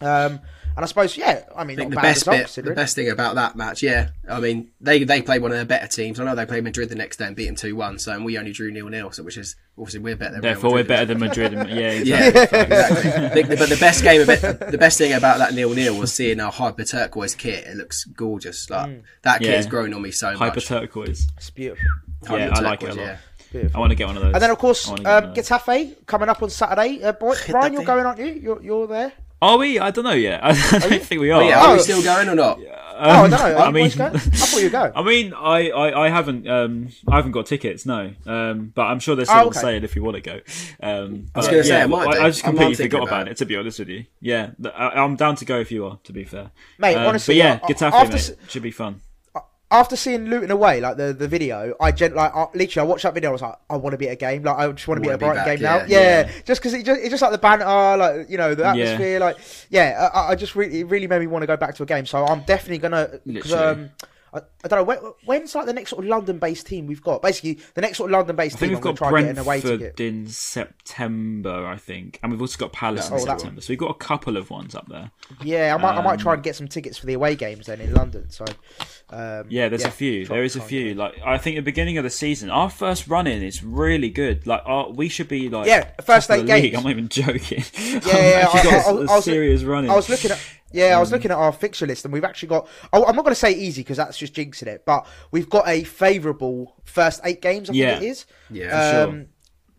Speaker 1: Um, and I suppose, yeah, I mean,
Speaker 3: I think
Speaker 1: not
Speaker 3: the
Speaker 1: bad
Speaker 3: best
Speaker 1: result,
Speaker 3: bit, the best thing about that match, yeah. I mean, they they played one of their better teams. I know they played Madrid the next day and beat them two one. So and we only drew nil nil. So which is obviously we're better. Than
Speaker 2: Therefore, we're
Speaker 3: Madrid.
Speaker 2: better than Madrid. and- Yeah, (laughs)
Speaker 3: Yeah,
Speaker 2: exactly.
Speaker 3: exactly. The- but the best game of it, the best thing about that nil nil was seeing our hyper turquoise kit. It looks gorgeous. Like
Speaker 1: Mm.
Speaker 3: that kit
Speaker 2: Yeah.
Speaker 3: has grown on me so
Speaker 2: Hyper
Speaker 3: much.
Speaker 2: Hyper turquoise.
Speaker 1: It's beautiful.
Speaker 3: Hyper
Speaker 2: Yeah, I like it a lot.
Speaker 3: yeah.
Speaker 2: I want to get one of those.
Speaker 1: And then, of course,
Speaker 2: get one
Speaker 1: um. Getafe coming up on Saturday. Uh, boy, Brian, you're going, aren't you? You're, you're there.
Speaker 2: Are we? I don't know yet. (laughs) I don't think we are.
Speaker 3: But yeah, are
Speaker 1: Oh.
Speaker 3: we still going or not?
Speaker 1: oh, (laughs) I don't know. Are
Speaker 2: I
Speaker 1: you
Speaker 2: mean,
Speaker 1: going? I thought you were going. (laughs)
Speaker 2: I mean, I, I, I haven't um I haven't got tickets, no. Um, but I'm sure there's
Speaker 1: Oh,
Speaker 2: still on
Speaker 1: okay.
Speaker 2: sale if you want to go. Um, I
Speaker 3: was gonna say, I might do.
Speaker 2: I, just
Speaker 3: I'm- I'm
Speaker 2: completely forgot
Speaker 3: about
Speaker 2: about
Speaker 3: it.
Speaker 2: it. To be honest with you, yeah, I, I'm down to go if you are. To be fair,
Speaker 1: Mate,
Speaker 2: Um,
Speaker 1: honestly,
Speaker 2: but yeah,
Speaker 1: I- I-
Speaker 2: Getafe
Speaker 1: after
Speaker 2: mate,
Speaker 1: s-
Speaker 2: should be fun.
Speaker 1: After seeing Luton away, like the, the video, I gen- like I, literally I watched that video. I was like, I want to be at a game. Like I just want to be at a Brighton game
Speaker 3: back,
Speaker 1: now.
Speaker 3: yeah,
Speaker 1: Yeah, just because it just, it's just like the banter, like you know the atmosphere. Like yeah, I, I just really it really made me want to go back to a game. So I'm definitely gonna. 'cause, um, I, I don't know when, when's like the next sort of London-based team we've got. Basically, the next sort of London-based team.
Speaker 2: we've got
Speaker 1: try get an away
Speaker 2: Brentford
Speaker 1: ticket.
Speaker 2: in September, I think, and we've also got Palace
Speaker 1: Oh,
Speaker 2: in September. So we've got a couple of ones up there.
Speaker 1: Yeah, I might I might
Speaker 2: Um,
Speaker 1: try and get some tickets for the away games then in London. So um,
Speaker 2: Yeah, there's a few. there is a few.
Speaker 1: get
Speaker 2: Like I think the beginning of the season, our first run in is really good. Like our, we should be like
Speaker 1: Yeah, first eight
Speaker 2: the league. I'm not even joking.
Speaker 1: Yeah, yeah, (laughs)
Speaker 2: I've
Speaker 1: I-
Speaker 2: got
Speaker 1: I-
Speaker 2: a-
Speaker 1: I- was-
Speaker 2: serious run in.
Speaker 1: I was looking at yeah, I was looking at our fixture list, and we've actually got. Oh, I'm not going to say easy because that's just jinxing it, but we've got a favourable first eight games. I
Speaker 2: Yeah.
Speaker 1: think it is.
Speaker 3: Yeah, for
Speaker 1: Um,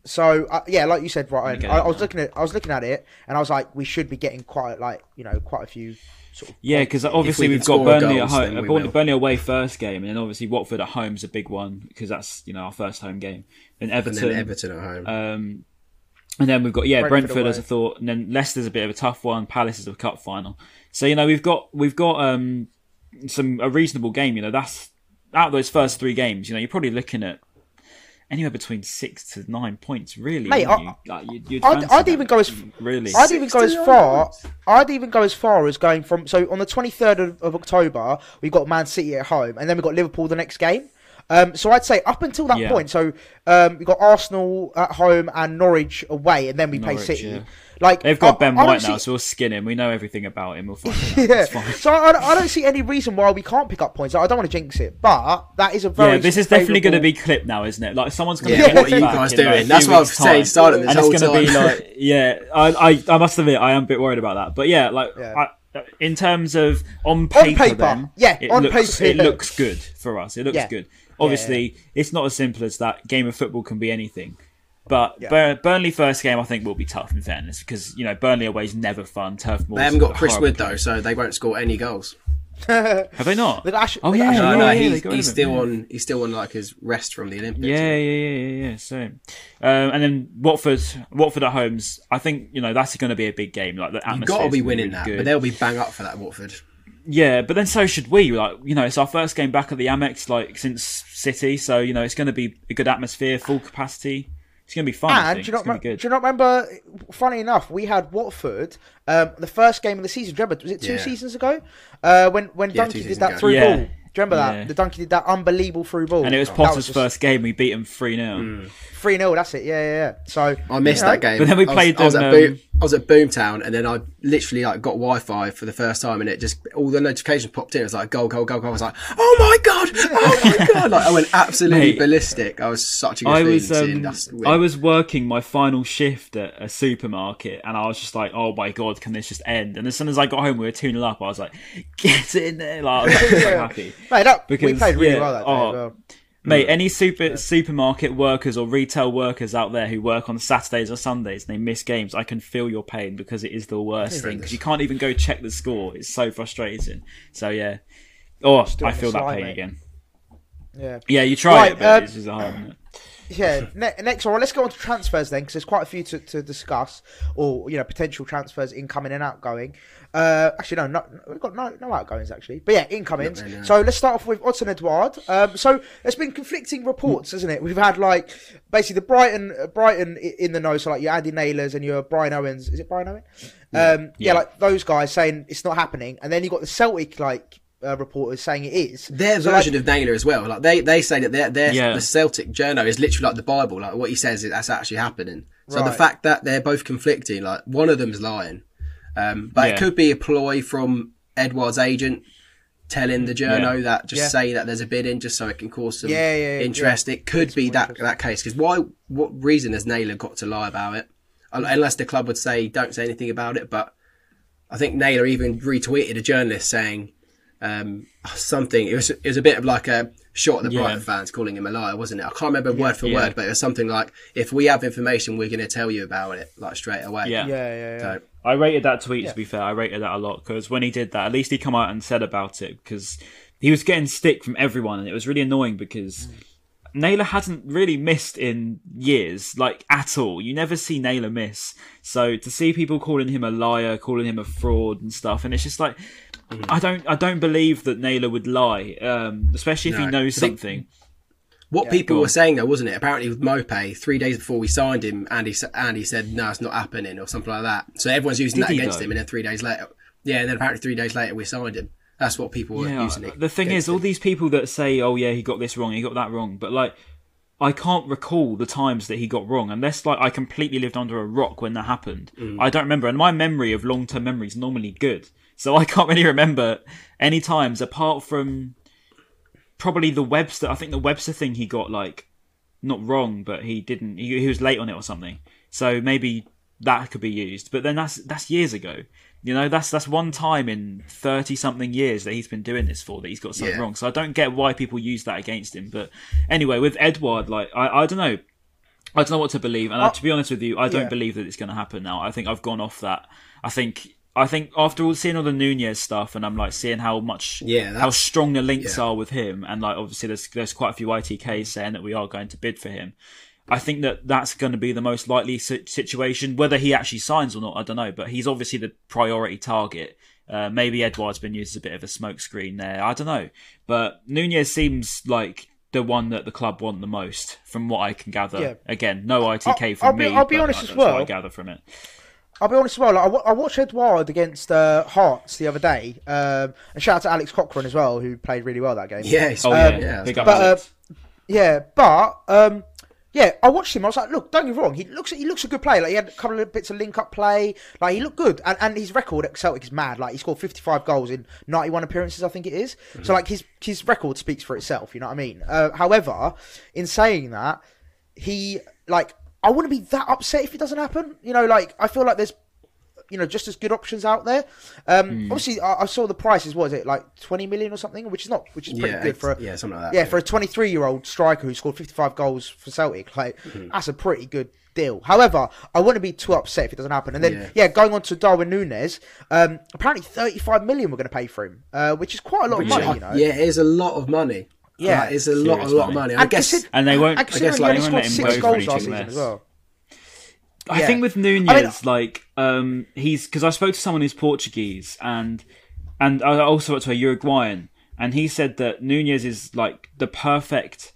Speaker 1: So uh, yeah, like you said, Ryan,
Speaker 2: get
Speaker 1: I, I was looking at I was looking at it, and I was like, we should be getting quite like you know quite a few sort of
Speaker 2: Yeah, because obviously
Speaker 3: we
Speaker 2: we've got
Speaker 3: score
Speaker 2: Burnley at home, Burnley. Burnley away first game, and then obviously Watford at home is a big one because that's you know our first home game. Then
Speaker 3: And
Speaker 2: Everton,
Speaker 3: then Everton at home.
Speaker 2: um, and then we've got yeah
Speaker 1: Brentford
Speaker 2: Brentford, as
Speaker 1: away.
Speaker 2: a thought, and then Leicester's a bit of a tough one. Palace is a cup final, so you know we've got we've got um some a reasonable game. You know that's out of those first three games. You know you're probably looking at anywhere between six to nine points. Really,
Speaker 1: Mate, I-
Speaker 2: you? Like, you'd, you'd
Speaker 1: I'd, I'd even go as
Speaker 2: really.
Speaker 1: I'd even go as far.
Speaker 3: points.
Speaker 1: I'd even go as far as going from. So on the 23rd of, of October, we've got Man City at home, and then we've got Liverpool the next game. Um, so I'd say up until that
Speaker 2: Yeah.
Speaker 1: point, so um, we got Arsenal at home and Norwich away, and then we play City.
Speaker 2: yeah.
Speaker 1: Like
Speaker 2: They've got
Speaker 1: I-
Speaker 2: Ben
Speaker 1: I don't
Speaker 2: White
Speaker 1: see-
Speaker 2: now, so we'll skin him. We know everything about him. We'll find (laughs) him.
Speaker 1: Yeah.
Speaker 2: It's fine.
Speaker 1: So I, I don't see any reason why we can't pick up points. I don't want to jinx it, but that is a very
Speaker 2: Yeah, this is definitely going to be clipped now, isn't it? Like someone's going to
Speaker 3: Yeah,
Speaker 2: get
Speaker 3: what are you
Speaker 2: back
Speaker 3: guys
Speaker 2: in, like,
Speaker 3: doing?
Speaker 2: a
Speaker 3: That's what I've
Speaker 2: weeks'
Speaker 3: saying,
Speaker 2: time.
Speaker 3: started this
Speaker 2: and
Speaker 3: whole
Speaker 2: it's going to be like, yeah, I, I, I must admit, I am a bit worried about that. But yeah, like,
Speaker 1: Yeah.
Speaker 2: I, in terms of on paper,
Speaker 1: paper,
Speaker 2: then,
Speaker 1: yeah,
Speaker 2: it
Speaker 1: on
Speaker 2: looks,
Speaker 1: paper,
Speaker 2: it looks good for us. It looks
Speaker 1: Yeah.
Speaker 2: good. Obviously, it's not as simple as that. Game of football can be anything. But
Speaker 1: Yeah.
Speaker 2: Bur- Burnley first game, I think, will be tough. In fairness, because you know Burnley away is never fun. Turf Moor.
Speaker 3: they haven't got Chris Wood though, so they won't score any goals. (laughs)
Speaker 2: Have they not?
Speaker 1: They Ash-
Speaker 2: oh yeah,
Speaker 1: Ashley
Speaker 2: yeah,
Speaker 3: No, no,
Speaker 2: yeah,
Speaker 3: he's, he's
Speaker 2: him,
Speaker 3: still
Speaker 2: yeah.
Speaker 3: on. He's still on like his rest from the Olympics.
Speaker 2: Yeah, yeah, yeah, yeah, yeah. So, um, and then Watford, Watford at homes. I think you know that's going to be a big game. Like the
Speaker 3: You've got to be winning
Speaker 2: really
Speaker 3: that,
Speaker 2: good.
Speaker 3: but they'll be bang up for that Watford.
Speaker 2: Yeah, but then so should we. Like, you know, it's our first game back at the Amex, like since City, so you know it's going to be a good atmosphere, full capacity. It's going to be fun.
Speaker 1: And do you, not,
Speaker 2: going
Speaker 1: rem-
Speaker 2: good.
Speaker 1: do you not remember? Funny enough, we had Watford um, the first game of the season. Do you remember? Was it two
Speaker 3: Yeah.
Speaker 1: seasons ago? Uh, when when
Speaker 3: Yeah,
Speaker 1: Donkey did that
Speaker 3: ago.
Speaker 1: through
Speaker 2: Yeah.
Speaker 1: ball. Do you remember
Speaker 2: Yeah.
Speaker 1: that? The Donkey did that unbelievable through ball.
Speaker 2: and it was
Speaker 1: That
Speaker 2: Potter's
Speaker 1: just
Speaker 2: first game. We beat him three 0
Speaker 1: three 0 That's it. Yeah, yeah, yeah. So
Speaker 3: I missed
Speaker 1: you know,
Speaker 3: that game.
Speaker 2: But then we
Speaker 3: I was-
Speaker 2: played
Speaker 3: I was, at Boom,
Speaker 2: um,
Speaker 3: I was at Boomtown, and then I literally like got Wi-Fi for the first time, and it just all the notifications popped in. It was like goal, goal, goal, goal. I was like, oh my god, oh my (laughs) god! Like I went absolutely
Speaker 2: Mate,
Speaker 3: ballistic. I was such a good
Speaker 2: I was um. I was working my final shift at a supermarket, and I was just like, "Oh my god, can this just end?" And as soon as I got home, we were two 0 up. I was like, "Get in there!" Like, I was so (laughs) happy.
Speaker 1: Mate, that, we played really
Speaker 2: yeah,
Speaker 1: well that day
Speaker 2: oh,
Speaker 1: as well.
Speaker 2: Mate, any super supermarket workers or retail workers out there who work on Saturdays or Sundays and they miss games, I can feel your pain because it is the worst thing because you can't even go check the score. It's so frustrating. So yeah, oh, I feel that pain
Speaker 1: mate.
Speaker 2: again.
Speaker 1: Yeah.
Speaker 2: Yeah, you try
Speaker 1: Right,
Speaker 2: it, but
Speaker 1: um,
Speaker 2: it's just hard.
Speaker 1: Yeah. Ne- next, right, let's go on to transfers then, because there's quite a few to, to discuss, or you know, potential transfers incoming and outgoing. Uh, actually, no, no, we've got no no outgoings actually, but yeah, incomings.
Speaker 3: Not really, no.
Speaker 1: So let's start off with Odsonne Edouard. Um, so there's been conflicting reports, hasn't it? We've had like basically the Brighton uh, Brighton in the know, so like your Andy Naylors and your Brian Owens. Is it Brian Owen? Um, yeah.
Speaker 2: Yeah.
Speaker 1: like those guys saying it's not happening, and then you got the Celtic like. Uh, reporters saying it is
Speaker 3: their
Speaker 1: So, like,
Speaker 3: version of Naylor as well. Like they, they say that their, their
Speaker 2: Yeah.
Speaker 3: the Celtic journo is literally like the Bible. Like what he says is that's actually happening. So the fact that they're both conflicting, like one of them's lying, um, but
Speaker 2: Yeah.
Speaker 3: it could be a ploy from Edouard's agent telling the journo
Speaker 2: Yeah.
Speaker 3: that just
Speaker 1: Yeah.
Speaker 3: say that there's a bid in just so it can cause some
Speaker 1: Yeah, yeah, yeah,
Speaker 3: interest. It could be that that case because why? What reason has Naylor got to lie about it? Unless the club would say don't say anything about it, but I think Naylor even retweeted a journalist saying um, something. It was it was a bit of like a shot at the
Speaker 2: Yeah.
Speaker 3: Brighton fans calling him a liar, wasn't it? I can't remember word for
Speaker 2: Yeah.
Speaker 3: word, but it was something like, "If we have information, we're going to tell you about it like straight away."
Speaker 2: Yeah.
Speaker 1: yeah, yeah, yeah.
Speaker 3: So,
Speaker 2: I rated that tweet to be fair. I rated that a lot because when he did that, at least he come out and said about it because he was getting stick from everyone, and it was really annoying because Naylor hasn't really missed in years, like at all. You never see Naylor miss. So to see people calling him a liar, calling him a fraud and stuff, and it's just like I don't, I don't believe that Naylor would lie, um, especially if he knows something.
Speaker 3: what people were saying though, wasn't it? Apparently with Maupay, three days before we signed him, Andy s- Andy said, "No, it's not happening" or something like that. So everyone's using
Speaker 2: Did
Speaker 3: that against
Speaker 2: though?
Speaker 3: him, and then three days later, yeah, and then apparently three days later we signed him. That's what people were
Speaker 2: Yeah,
Speaker 3: using it.
Speaker 2: the thing
Speaker 3: against
Speaker 2: is, all these people that say, "Oh yeah, he got this wrong, he got that wrong," but like, I can't recall the times that he got wrong, unless like I completely lived under a rock when that happened.
Speaker 3: Mm.
Speaker 2: I don't remember, and my memory of long-term memory is normally good, so I can't really remember any times apart from probably the Webster. I think the Webster thing he got like not wrong, but he didn't. He, he was late on it or something. So maybe that could be used. But then that's that's years ago. You know, that's that's one time in thirty something years that he's been doing this for that he's got something
Speaker 3: Yeah.
Speaker 2: wrong. So I don't get why people use that against him. But anyway, with Edouard, like I, I don't know. I don't know what to believe, and uh, to be honest with you, I don't
Speaker 1: yeah.
Speaker 2: believe that it's going to happen now. I think I've gone off that. I think I think after all seeing all the Nunez stuff, and I'm like seeing how much
Speaker 3: Yeah,
Speaker 2: how strong the links
Speaker 3: yeah.
Speaker 2: are with him, and like obviously there's there's quite a few ITKs saying that we are going to bid for him. I think that that's going to be the most likely situation. Whether he actually signs or not, I don't know. But he's obviously the priority target. Uh, maybe Edouard's been used as a bit of a smokescreen there. I don't know. But Nunez seems like the one that the club want the most, from what I can gather.
Speaker 1: Yeah.
Speaker 2: Again, no ITK
Speaker 1: I'll-
Speaker 2: from
Speaker 1: I'll be-
Speaker 2: me.
Speaker 1: I'll be honest
Speaker 2: that's
Speaker 1: as
Speaker 2: what
Speaker 1: well.
Speaker 2: I gather from it.
Speaker 1: I'll be honest as well. Like, I, wa- I watched Edouard against uh, Hearts the other day, um, and shout out to Alex Cochrane as well, who played really well that game.
Speaker 3: yeah, it's-
Speaker 2: Oh
Speaker 1: Um,
Speaker 2: yeah,
Speaker 3: yeah,
Speaker 2: big up
Speaker 1: but uh, yeah, but um, yeah, I watched him. I was like, look, don't get me wrong. He looks he looks a good player. Like he had a couple of bits of link up play. Like he looked good, and, and his record at Celtic is mad. Like he scored fifty five goals in ninety one appearances, I think it is. So like his his record speaks for itself. You know what I mean? Uh, however, in saying that, he like I wouldn't be that upset if it doesn't happen. You know, like I feel like there's you know just as good options out there. Um,
Speaker 3: Hmm.
Speaker 1: Obviously, I, I saw the prices. What is it like twenty million or something? Which is not, which is pretty
Speaker 3: Yeah,
Speaker 1: good for a,
Speaker 3: yeah, something like that,
Speaker 1: Yeah,
Speaker 3: yeah.
Speaker 1: for a twenty-three-year-old striker who scored fifty-five goals for Celtic, like
Speaker 3: Mm-hmm.
Speaker 1: that's a pretty good deal. However, I wouldn't be too upset if it doesn't happen. And then,
Speaker 3: Yeah.
Speaker 1: yeah, going on to Darwin Nunez, um, apparently thirty-five million we're going to pay for him, uh, which is quite a lot of money. You know,
Speaker 3: yeah, it is a lot of money.
Speaker 1: Yeah.
Speaker 3: Like, it's a lot, a lot of
Speaker 2: money.
Speaker 3: money. I guess.
Speaker 1: consider-
Speaker 2: And they won't.
Speaker 1: and considering
Speaker 3: guess, like,
Speaker 2: they won't let him
Speaker 1: six goals last season as well.
Speaker 2: I
Speaker 1: Yeah.
Speaker 2: think with Nunez,
Speaker 1: I mean-
Speaker 2: like, um, he's because I spoke to someone who's Portuguese, and and I also went to a Uruguayan, and he said that Nunez is like the perfect,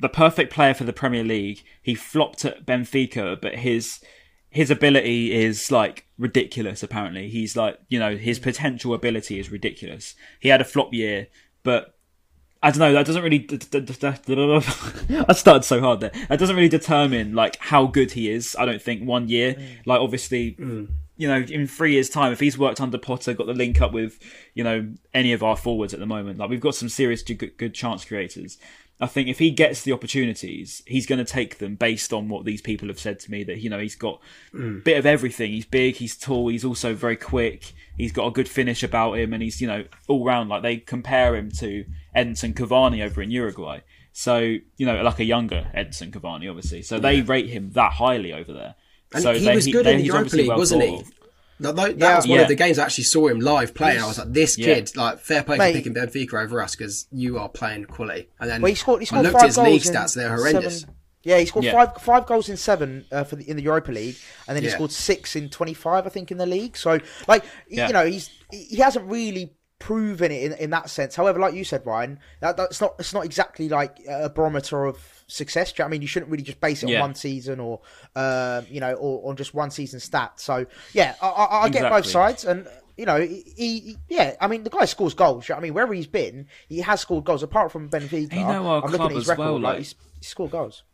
Speaker 2: the perfect player for the Premier League. He flopped at Benfica, but his his ability is like ridiculous. Apparently, he's like you know his potential ability is ridiculous. He had a flop year, but I don't know. That doesn't really. (laughs) I started so hard there. That doesn't really determine like how good he is. I don't think one year. Mm. Like obviously, mm. you know, in three years' time, if he's worked under Potter, got the link up with you know any of our forwards at the moment, like we've got some serious good, good chance creators. I think if he gets the opportunities, he's going to take them based on what these people have said to me. That you know he's got a bit of everything. He's big, he's tall, he's also very quick. He's got a good finish about him, and he's you know all round like they compare him to Edinson Cavani over in Uruguay. So you know like a younger Edinson Cavani, obviously. So they rate him that highly over there.
Speaker 3: And
Speaker 2: so
Speaker 3: he
Speaker 2: they-
Speaker 3: was good
Speaker 2: they-
Speaker 3: in the
Speaker 2: he's
Speaker 3: Europa League,
Speaker 2: well
Speaker 3: wasn't
Speaker 2: thought
Speaker 3: he? That, that, that
Speaker 1: Yeah.
Speaker 3: was one
Speaker 2: Yeah.
Speaker 3: of the games I actually saw him live play, and I was like, "This
Speaker 2: Yeah.
Speaker 3: kid, like, fair play
Speaker 1: Mate.
Speaker 3: for picking Benfica over us because you are playing quality." And then
Speaker 1: Well, he scored. He
Speaker 3: I
Speaker 1: scored
Speaker 3: looked
Speaker 1: five
Speaker 3: at his
Speaker 1: goals
Speaker 3: league
Speaker 1: in
Speaker 3: stats; they're horrendous.
Speaker 1: Seven, yeah, he scored
Speaker 2: Yeah.
Speaker 1: five five goals in seven uh, for the, in the Europa League, and then he
Speaker 3: Yeah.
Speaker 1: scored six in twenty five, I think, in the league. So, like, y-
Speaker 2: Yeah.
Speaker 1: you know, he's he hasn't really proven it in, in that sense. However, like you said, Ryan, that, that's not it's not exactly like a barometer of success. You know I mean, you shouldn't really just base it
Speaker 2: Yeah.
Speaker 1: on one season or um, you know, or on just one season stat. So, yeah, I, I, I get both sides, and you know, he, he, yeah, I mean, the guy scores goals. you know I mean, wherever he's been, he has scored goals. Apart from Benfica,
Speaker 2: You know our
Speaker 1: I'm looking
Speaker 2: club
Speaker 1: at his
Speaker 2: as
Speaker 1: record.
Speaker 2: well,
Speaker 1: like,
Speaker 2: like-
Speaker 1: he's, he scored goals.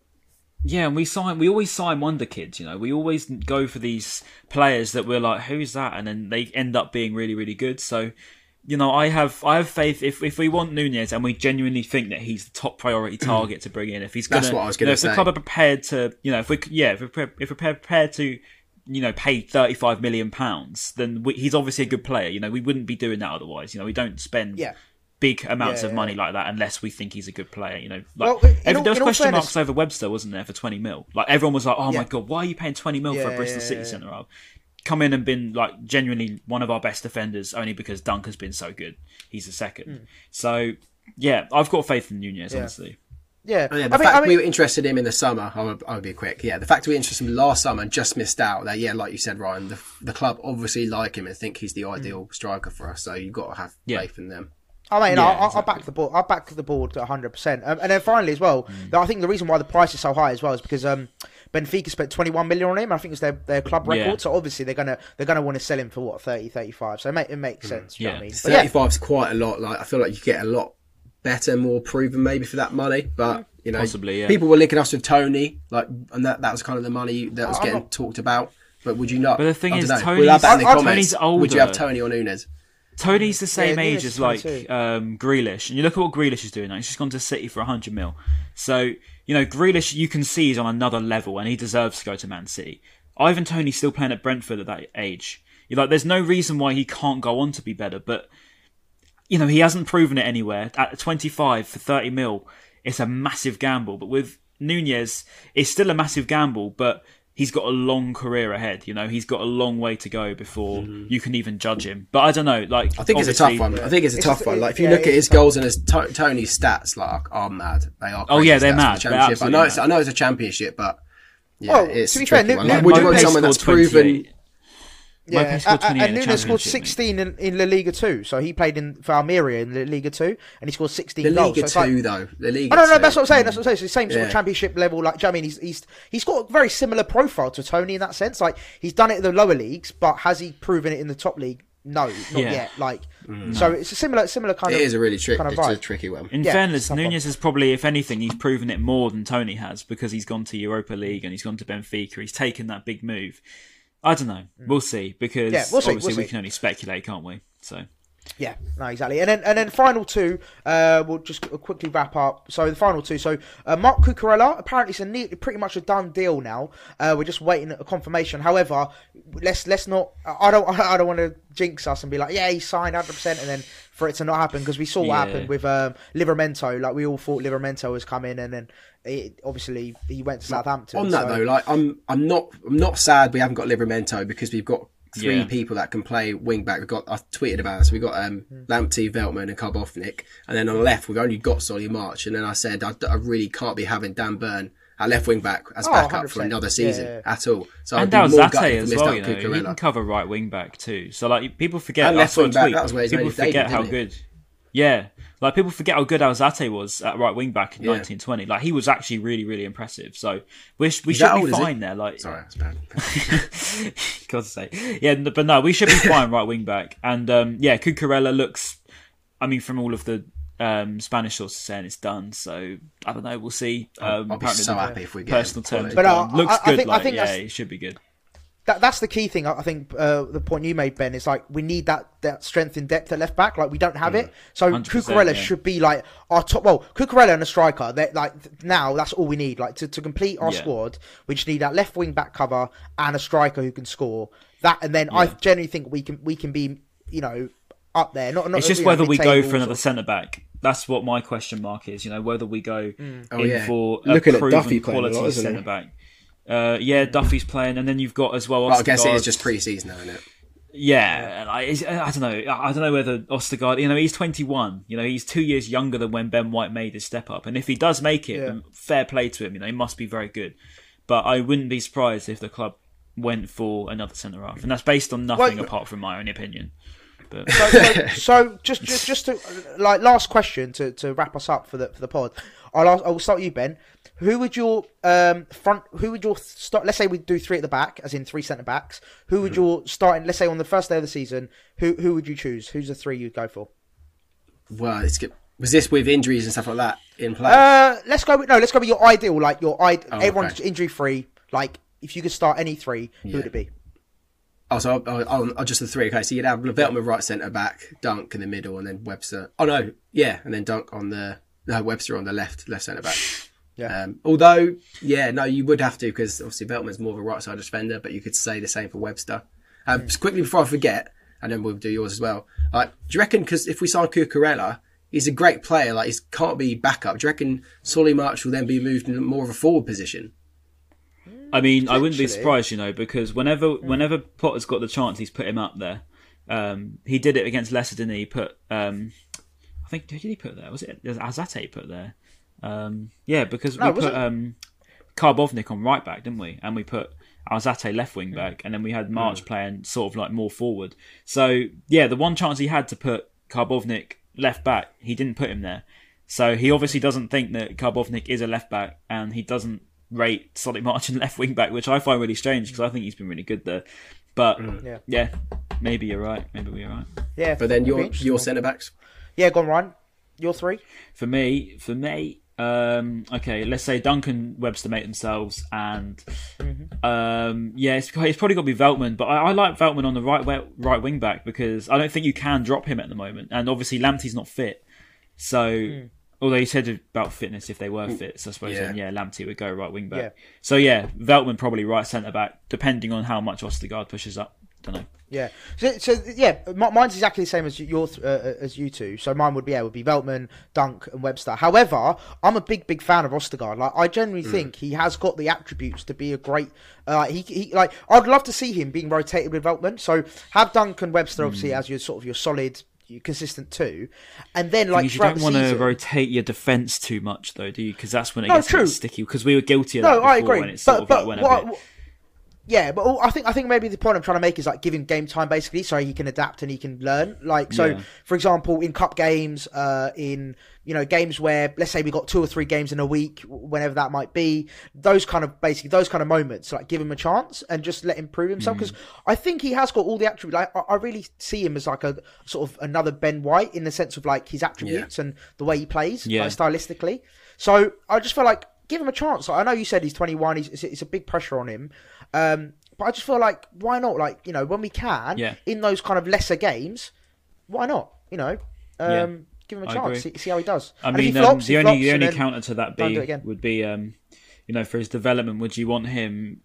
Speaker 2: Yeah, and we sign. We always sign wonder kids. You know, we always go for these players that we're like, "Who's that?" And then they end up being really, really good. So, you know, I have I have faith if if we want Nunez and we genuinely think that he's the top priority (clears throat) target to bring in, if he's gonna,
Speaker 3: That's what I was
Speaker 2: you know,
Speaker 3: gonna
Speaker 2: if the club are prepared to, you know, if we yeah, if we're pre- if we're prepared to. You know, pay thirty-five million pounds. Then we, he's obviously a good player. You know, we wouldn't be doing that otherwise. You know, we don't spend
Speaker 1: Yeah.
Speaker 2: big amounts
Speaker 1: Yeah,
Speaker 2: of
Speaker 1: yeah.
Speaker 2: money like that unless we think he's a good player. You know, like
Speaker 1: in
Speaker 2: every,
Speaker 1: all-
Speaker 2: there was question
Speaker 1: fairness-
Speaker 2: marks over Webster, wasn't there, for twenty mil? Like everyone was like, "Oh my god, why are you paying twenty mil for a Bristol City centre half?" Come in and been like genuinely one of our best defenders, only because Dunk has been so good. He's the second. So yeah, I've got faith in Nunez.
Speaker 1: Yeah.
Speaker 2: Honestly,
Speaker 1: Yeah,
Speaker 3: Oh, yeah, the
Speaker 1: I mean,
Speaker 3: fact
Speaker 1: I mean,
Speaker 3: we were interested in him in the summer, I would, I would be quick. Yeah, the fact we were interested in him last summer and just missed out. That yeah, like you said, Ryan, the, the club obviously like him and think he's the
Speaker 1: Hmm.
Speaker 3: ideal striker for us. So you've got to have
Speaker 2: Yeah.
Speaker 3: faith in them.
Speaker 1: I mean,
Speaker 2: Yeah,
Speaker 1: I, I, I
Speaker 2: exactly.
Speaker 1: back the board. I back the board at hundred percent. Um, and then finally, as well, I think the reason why the price is so high as well is because um, Benfica spent twenty one million on him. I think it's their, their club record.
Speaker 2: Yeah.
Speaker 1: So obviously they're gonna they're gonna want to sell him for what 30, 35. So it, make, it makes sense. do You know
Speaker 2: Yeah.
Speaker 1: what I mean?
Speaker 3: 35 is quite a lot. Like I feel like you get a lot better, more proven maybe for that money. But you know,
Speaker 2: Possibly, yeah.
Speaker 3: people were linking us with Toney, like, and that that was kind of the money that was
Speaker 1: I'm
Speaker 3: getting
Speaker 1: not-
Speaker 3: talked about. But would you not?
Speaker 2: But the thing
Speaker 3: I
Speaker 2: is,
Speaker 3: don't know.
Speaker 2: Toney's-
Speaker 3: We'll have that the
Speaker 1: I- I-
Speaker 3: comments.
Speaker 2: Toney's
Speaker 3: Would you have. Toney or Nunez?
Speaker 2: Toney's the same
Speaker 1: Yeah,
Speaker 2: age as like
Speaker 1: 22.
Speaker 2: um, Grealish, and you look at what Grealish is doing now. He's just gone to City for hundred mil. So you know, Grealish, you can see he's on another level, and he deserves to go to Man City. Ivan Toney's still playing at Brentford at that age. You're like, there's no reason why he can't go on to be better, but you know, he hasn't proven it anywhere. At 25 for 30 mil, it's a massive gamble. But with Nunez, it's still a massive gamble, but he's got a long career ahead. You know, he's got a long way to go before mm-hmm. you can even judge him. But I don't know. Like.
Speaker 3: I think it's a tough one. I think it's a
Speaker 1: It's
Speaker 3: tough
Speaker 1: just-
Speaker 3: one. Like if you
Speaker 1: yeah,
Speaker 3: look at his goals and his to- Toney's stats, like are mad. They are.
Speaker 2: Oh, yeah, they're mad.
Speaker 3: the
Speaker 2: They're.
Speaker 3: I
Speaker 2: absolutely
Speaker 3: know. It's,
Speaker 2: mad.
Speaker 3: I know it's a championship, but yeah,
Speaker 1: Well,
Speaker 3: it's
Speaker 1: to
Speaker 3: a
Speaker 1: be fair,
Speaker 3: tricky
Speaker 1: Nu-
Speaker 3: one. Like, would you
Speaker 1: Nunez
Speaker 3: want someone that's proven?
Speaker 2: 28.
Speaker 1: yeah.
Speaker 2: Scored
Speaker 1: and-
Speaker 2: 28
Speaker 1: and
Speaker 2: in
Speaker 1: Nunez scored
Speaker 2: Championship, didn't he?
Speaker 1: sixteen in, in La Liga two. So he played in for Almeria in La Liga two, and he scored sixteen
Speaker 3: The
Speaker 1: goals.
Speaker 3: Liga
Speaker 1: So it's like-
Speaker 3: two, though. The Liga.
Speaker 1: Oh, no, no,
Speaker 3: two.
Speaker 1: that's what I'm saying. That's what I'm saying. It's the same sort of championship level. Like, you know I mean, he's he's he's got a very similar profile to Toney in that sense. Like, he's done it in the lower leagues, but has he proven it in the top league? No, not
Speaker 2: Yeah.
Speaker 1: yet. Like, mm. so it's a similar similar kind
Speaker 3: It
Speaker 1: of.
Speaker 3: It is a really tricky.
Speaker 1: kind of
Speaker 3: It's a tricky one.
Speaker 2: In
Speaker 1: Yeah,
Speaker 2: fairness,
Speaker 1: it's a tough one.
Speaker 2: Nunez has probably, if anything, he's proven it more than Toney has because he's gone to Europa League and he's gone to Benfica. He's taken that big move. I don't know. Hmm. We'll see because.
Speaker 1: Yeah, we'll see,
Speaker 2: obviously
Speaker 1: we'll
Speaker 2: we can only speculate, can't we? So
Speaker 1: Yeah, no, exactly. And then and then final two, uh, we'll just quickly wrap up. So the final two. So uh, Marc Cucurella, apparently it's a neat, pretty much a done deal now. Uh, we're just waiting a confirmation. However, let's let's not. I don't (laughs) I don't want to jinx us and be like, yeah, he signed 100, percent and then for it to not happen because we saw what
Speaker 2: Yeah.
Speaker 1: happened with um, Livramento. Like we all thought Livramento was coming, and then it, obviously he went to Southampton.
Speaker 3: On that
Speaker 1: so-
Speaker 3: though, like I'm, I'm not, I'm not sad we haven't got Livramento because we've got three
Speaker 2: Yeah.
Speaker 3: people that can play wing back. We've got, I tweeted about this. We've got um, Lamptey, Veltman, and Karbownik, and then on the left we've only got Solly March. And then I said I, I really can't be having Dan Burn at left wing back as
Speaker 1: Oh,
Speaker 3: backup for
Speaker 1: 100%.
Speaker 3: another season
Speaker 1: Yeah.
Speaker 3: at all. So
Speaker 2: and
Speaker 3: I'd be more gutted if
Speaker 2: as
Speaker 3: we missed
Speaker 2: well.
Speaker 3: out
Speaker 2: You know, he can cover right wing back too. So like people forget.
Speaker 3: And left wing back,
Speaker 2: tweet,
Speaker 3: that was where he's
Speaker 2: people forget
Speaker 3: debut,
Speaker 2: how
Speaker 3: didn't he?
Speaker 2: good. Yeah, like people forget how good Alzate was at right wing back in
Speaker 3: Yeah.
Speaker 2: 1920. Like he was actually really, really impressive. So we, sh- we should
Speaker 3: that
Speaker 2: be
Speaker 3: old,
Speaker 2: fine there. Like
Speaker 3: Sorry, that's bad. (laughs) (laughs)
Speaker 2: God's sake. Yeah, but no, we should be fine right wing back. And um, yeah, Cucurella looks. I mean, from all of the um, Spanish sources saying it's done, so I don't know. We'll see. Um,
Speaker 3: I'll be so happy if we get
Speaker 2: personal terms.
Speaker 1: But, uh,
Speaker 2: looks
Speaker 1: I- I
Speaker 2: good.
Speaker 1: think- I
Speaker 2: like,
Speaker 1: think
Speaker 2: yeah, it should be good.
Speaker 1: That, that's the key thing. I I think uh, the point you made, Ben, is like we need that, that strength in depth at left back. Like we don't have it. So
Speaker 2: 100%,
Speaker 1: Cucurella
Speaker 2: yeah.
Speaker 1: should be like our top. Well, Cucurella and a striker. They're like now that's all we need. Like to, to complete our
Speaker 2: Yeah.
Speaker 1: squad, we just need that left wing back cover and a striker who can score. That and then I genuinely think we can we can be you know up there. Not, not
Speaker 2: It's just
Speaker 1: you know,
Speaker 2: whether we go for another
Speaker 1: of-
Speaker 2: centre back. That's what my question mark is. You know, whether we go
Speaker 3: Oh,
Speaker 2: in
Speaker 3: yeah.
Speaker 2: for a
Speaker 3: Looking at
Speaker 2: proven
Speaker 3: Duffy a lot,
Speaker 2: quality centre back. Uh, yeah, Duffy's playing, and then you've got as well.
Speaker 3: Well, I guess it
Speaker 2: Ostergaard.
Speaker 3: is just pre-season now, isn't it?
Speaker 2: Yeah, like, I don't know. I don't know whether Ostergaard. You know, he's 21. You know, he's two years younger than when Ben White made his step up. And if he does make it,
Speaker 1: Yeah.
Speaker 2: fair play to him. You know, he must be very good. But I wouldn't be surprised if the club went for another centre half, and that's based on nothing
Speaker 1: Well,
Speaker 2: apart from my own opinion. But
Speaker 1: so, so, (laughs) so just, just just to like last question to, to wrap us up for the for the pod. I'll ask, I'll start with you, Ben. Who would your um front? Who would your start? Let's say we do three at the back, as in three centre backs. Who would your starting? Let's say on the first day of the season, who who would you choose? Who's the three you'd go for?
Speaker 3: Well, it's good. Was this with injuries and stuff like that in play?
Speaker 1: Uh, let's go with no. Let's go with your ideal. Like your ide-
Speaker 3: Oh,
Speaker 1: everyone's
Speaker 3: okay.
Speaker 1: injury free. Like if you could start any three, who would it be?
Speaker 3: Oh, so I'll, I'll, I'll just the three. Okay, so you'd have Veltman right centre back, Dunk in the middle, and then Webster. Oh no, yeah, and then Dunk on the no Webster on the left, left centre back. (sighs)
Speaker 1: Yeah.
Speaker 3: Um, although, yeah, no, you would have to because obviously Veltman's more of a right side defender, but you could say the same for Webster. Um. Just quickly before I forget, and then we'll do yours as well. Like, do you reckon? Because if we sign Cucurella, he's a great player. Like, he can't be backup. Do you reckon Solly March will then be moved in more of a forward position?
Speaker 2: I mean, I wouldn't be surprised, you know, because whenever whenever Potter's got the chance, he's put him up there. Um, he did it against Leicester, didn't he? He put, um, I think, who did he put there? Was it Alzate put there? Um, yeah, because
Speaker 1: No,
Speaker 2: we put um, Karbownik on right back, didn't we? And we put Alzate left wing back, and then we had March playing sort of like more forward. So yeah, the one chance he had to put Karbownik left back, he didn't put him there. So he obviously doesn't think that Karbownik is a left back, and he doesn't rate Solly March (laughs) and left wing back, which I find really strange because I think he's been really good there. But
Speaker 1: Yeah.
Speaker 2: yeah, maybe you're right. Maybe we're right.
Speaker 1: Yeah,
Speaker 3: But then your your centre backs.
Speaker 1: yeah, go on, Ryan. Your three.
Speaker 2: For me, for me, um, okay, let's say Duncan Webster make themselves, and um, yeah, it's, it's probably got to be Veltman. But I, I like Veltman on the right wa- right wing back because I don't think you can drop him at the moment, and obviously Lamptey's not fit. So, although he said about fitness if they were fit, so I suppose
Speaker 3: Yeah.
Speaker 2: then yeah, Lamptey would go right wing back.
Speaker 1: Yeah.
Speaker 2: So yeah, Veltman probably right centre back, depending on how much Ostergaard pushes up. Don't know.
Speaker 1: Yeah. So, so yeah, mine's exactly the same as your uh, as you two. So mine would be yeah, would be Veltman, Dunk, and Webster. However, I'm a big big fan of Ostergaard. Like I generally think he has got the attributes to be a great. Uh, he, he like I'd love to see him being rotated with Veltman. So have Dunk and Webster obviously as your sort of your solid. Your consistent too. and then like
Speaker 2: you don't want to
Speaker 1: season,
Speaker 2: rotate your defence too much, though, do you? Because that's when it
Speaker 1: No,
Speaker 2: gets
Speaker 1: true.
Speaker 2: sticky. Because we were guilty of
Speaker 1: No,
Speaker 2: that
Speaker 1: I
Speaker 2: before,
Speaker 1: agree.
Speaker 2: and it's
Speaker 1: But-
Speaker 2: sort of
Speaker 1: but
Speaker 2: like went
Speaker 1: what-
Speaker 2: a bit.
Speaker 1: Yeah, but all- I think I think maybe the point I'm trying to make is like giving game time basically, so he can adapt and he can learn. Like so,
Speaker 2: Yeah.
Speaker 1: for example, in cup games, uh, in you know games where let's say we got two or three games in a week, whenever that might be, those kind of basically those kind of moments, like give him a chance and just let him prove
Speaker 2: Mm.
Speaker 1: himself because I think he has got all the attributes. Like, I, I really see him as like a sort of another Ben White in the sense of like his attributes and the way he plays,
Speaker 2: Yeah.
Speaker 1: like, stylistically. So I just feel like give him a chance. Like, I know you said he's 21. He's, it's, it's a big pressure on him. Um, but I just feel like why not? Like you know, when we can
Speaker 2: Yeah.
Speaker 1: in those kind of lesser games, why not? You know, um,
Speaker 2: Yeah.
Speaker 1: give him a
Speaker 2: I
Speaker 1: chance. See, see how he does.
Speaker 2: I
Speaker 1: And if
Speaker 2: mean,
Speaker 1: he
Speaker 2: um, the
Speaker 1: he
Speaker 2: only
Speaker 1: flops,
Speaker 2: the only counter to that
Speaker 1: don't do it
Speaker 2: be would be, um, you know, for his development, would you want him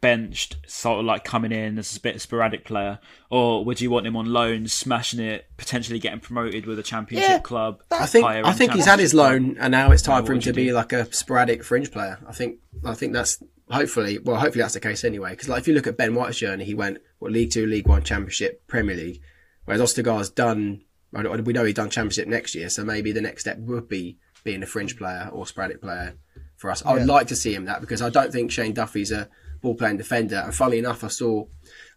Speaker 2: benched, sort of like coming in as a bit sporadic player, or would you want him on loan, smashing it, potentially getting promoted with a championship
Speaker 1: Yeah,
Speaker 2: club?
Speaker 3: I think I think he's had his loan, and now it's time
Speaker 2: what
Speaker 3: for him to be
Speaker 2: do?
Speaker 3: like a sporadic fringe player. I think I think that's hopefully well, hopefully that's the case anyway. Because like if you look at Ben White's journey, he went what League Two, League One, Championship, Premier League, whereas Ostergaard's done. We know he's done Championship next year, so maybe the next step would be being a fringe player or sporadic player for us. I would like to see him that because I don't think Shane Duffy's a ball playing defender. And funnily enough, I saw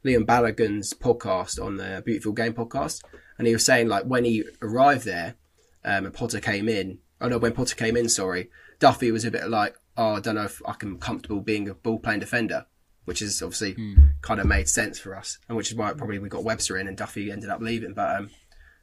Speaker 3: Liam Balogun's podcast on the Beautiful Game podcast, and he was saying like when he arrived there, um, and Potter came in. Oh no, when Potter came in, sorry, Duffy was a bit like, oh, I don't know if I can comfortable being a ball playing defender, which is obviously kind of made sense for us, and which is why probably we got Webster in and Duffy ended up leaving. But um,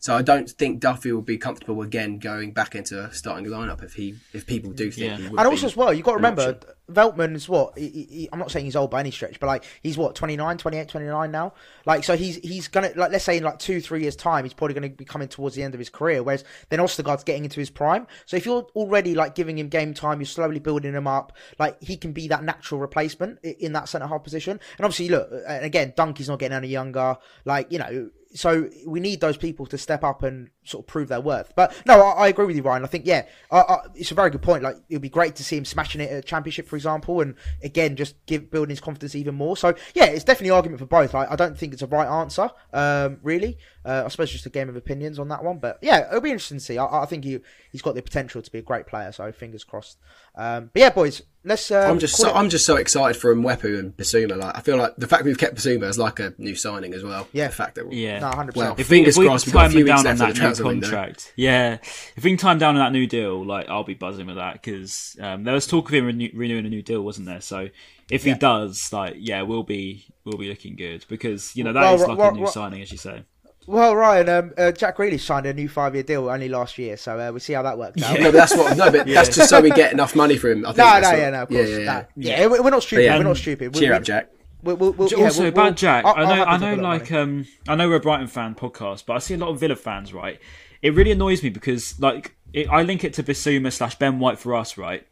Speaker 3: so I don't think Duffy will be comfortable again going back into a starting lineup if he if people do think
Speaker 2: Yeah.
Speaker 3: he would
Speaker 1: And also
Speaker 3: be
Speaker 1: as well, you've got to remember,
Speaker 3: option.
Speaker 1: Veltman's what? He, he, he- I'm not saying he's old by any stretch, but like he's what 29, 28, 29 now. Like so, he's he's gonna like let's say in like two, three years time, he's probably going to be coming towards the end of his career. Whereas then Ostergaard's getting into his prime. So if you're already like giving him game time, you're slowly building him up. Like he can be that natural replacement in that centre half position. And obviously, look, and again, Dunky's not getting any younger. Like you know, so we need those people to step up and sort of prove their worth. But no, I, I agree with you, Ryan. I think yeah, I, I, it's a very good point. Like it'd be great to see him smashing it at a championship, for example, and again just give building his confidence even more. So yeah, it's definitely an argument for both. Like, I don't think it's a right answer, um, really. Uh, I suppose just a game of opinions on that one. But yeah, it'll be interesting to see. I, I think he he's got the potential to be a great player. So fingers crossed. Um, but yeah, boys, let's. Um,
Speaker 3: I'm just so,
Speaker 1: it-
Speaker 3: I'm just so excited for Mwepu and Bissouma. Like I feel like the fact we've kept Bissouma is like a new signing as well.
Speaker 1: Yeah.
Speaker 3: the fact that
Speaker 2: Yeah.
Speaker 1: No, 100%.
Speaker 3: Well,
Speaker 2: If we,
Speaker 3: fingers
Speaker 2: if we
Speaker 3: crossed, we've got a few
Speaker 2: him
Speaker 3: weeks
Speaker 2: down on
Speaker 3: left of
Speaker 2: that
Speaker 3: the
Speaker 2: new
Speaker 3: transfer window.
Speaker 2: contract, yeah, if we can time down on that new deal, like I'll be buzzing with that because um, there was talk of him renew- renewing a new deal, wasn't there? So if he does, like, yeah, we'll be we'll be looking good because you know that
Speaker 1: Well,
Speaker 2: is like
Speaker 1: well,
Speaker 2: a new
Speaker 1: well-
Speaker 2: signing, as you say.
Speaker 1: Well, Ryan, um, uh, Jack Grealish signed a new five-year deal only last year, so uh, we'll see how that works out.
Speaker 3: No, but that's what. No, but (laughs) that's just so we get enough money for him. I think
Speaker 1: No,
Speaker 3: that's
Speaker 1: no,
Speaker 3: what-
Speaker 1: yeah, no, of course.
Speaker 3: Yeah, yeah,
Speaker 1: no.
Speaker 3: yeah.
Speaker 1: yeah. we- we're not stupid.
Speaker 3: yeah,
Speaker 1: we're not stupid. We-
Speaker 3: Cheer
Speaker 1: we-
Speaker 3: up, Jack.
Speaker 1: We'll, we'll, we'll, yeah,
Speaker 2: also
Speaker 1: we'll-
Speaker 2: about Jack,
Speaker 1: I'll-
Speaker 2: I know,
Speaker 1: I'll
Speaker 2: I know,
Speaker 1: take a lot of
Speaker 2: like, um, I know we're a Brighton fan podcast, but I see a lot of Villa fans, right? It really annoys me because, like, it, I link it to Bissouma slash Ben White for us, right?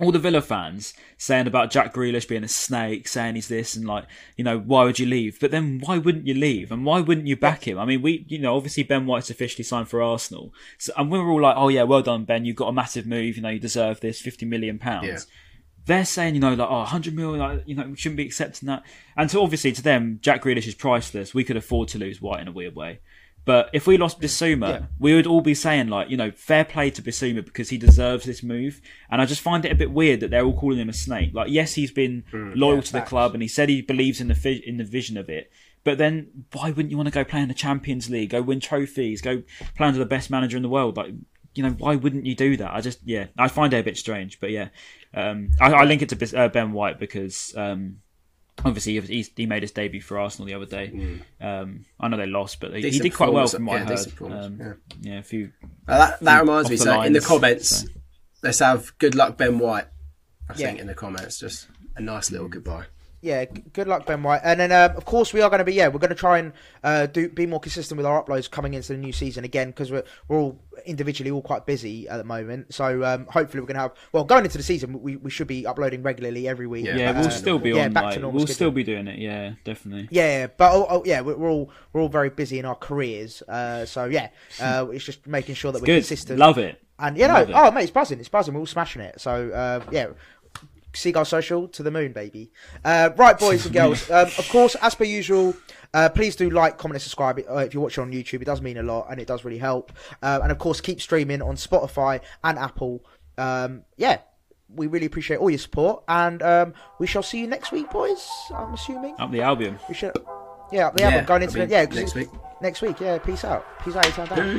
Speaker 2: All the Villa fans saying about Jack Grealish being a snake, saying he's this and like, you know, why would you leave? But then why wouldn't you leave? And why wouldn't you back him? I mean, we, you know, obviously Ben White's officially signed for Arsenal, so, and we were all like, oh yeah, well done Ben, you got a massive move, you know, you deserve this, fifty million pounds
Speaker 3: Yeah.
Speaker 2: They're saying, you know, like, oh, 100 million, like, you know, we shouldn't be accepting that. And so obviously to them, Jack Grealish is priceless. We could afford to lose White in a weird way. But if we lost Bissouma,
Speaker 1: Yeah.
Speaker 2: we would all be saying, like, you know, fair play to Bissouma because he deserves this move. And I just find it a bit weird that they're all calling him a snake. Like, yes, he's been hmm. loyal to the
Speaker 1: facts.
Speaker 2: club and he said he believes in the fi- in the vision of it. But then, why wouldn't you want to go play in the Champions League, go win trophies, go play under the best manager in the world? Like, you know, why wouldn't you do that? I just, yeah, I find it a bit strange. But yeah, um, I, I link it to uh, Ben White because um, obviously he, he made his debut for Arsenal the other day. Um, I know they lost, but he, he did quite well from what
Speaker 3: yeah,
Speaker 2: I heard. Um, yeah. a few.
Speaker 3: Uh, that that reminds me. So in the comments,
Speaker 2: so.
Speaker 3: let's have good luck Ben White. I
Speaker 1: Yeah.
Speaker 3: think in the comments, just a nice little goodbye.
Speaker 1: Yeah, good luck, Ben White. And then, um, of course, we are going to be yeah, we're going to try and uh, do be more consistent with our uploads coming into the new season again because we're we're all individually all quite busy at the moment. So um, hopefully we're going to have well going into the season we, we should be uploading regularly every week.
Speaker 3: Yeah,
Speaker 2: Yeah, we'll
Speaker 3: to
Speaker 2: still be
Speaker 1: yeah,
Speaker 2: on.
Speaker 1: back to normal
Speaker 2: we'll
Speaker 1: schedule.
Speaker 2: still be doing it. Yeah, definitely.
Speaker 1: Yeah, but oh, oh, yeah, we're, we're all we're all very busy in our careers. Uh, so yeah, uh, (laughs) it's just making sure that we're
Speaker 2: Good.
Speaker 1: consistent.
Speaker 2: Love it.
Speaker 1: And you know, oh mate, it's buzzing, it's buzzing. We're all smashing it. So uh, yeah, Seagull Social to the moon, baby. Uh, right, boys and girls. (laughs) Um, of course, as per usual, uh, please do like, comment, and subscribe uh, if you're watching on YouTube. It does mean a lot, and it does really help. Uh, and of course, keep streaming on Spotify and Apple. Um, yeah, we really appreciate all your support, and um, we shall see you next week, boys. I'm assuming
Speaker 2: Up the Albion.
Speaker 1: we should. Yeah, the
Speaker 3: Yeah,
Speaker 1: Albion going into
Speaker 3: I
Speaker 1: the
Speaker 3: mean,
Speaker 1: yeah 'cause
Speaker 3: next week.
Speaker 1: Next week, yeah. Peace out. Peace out. Turn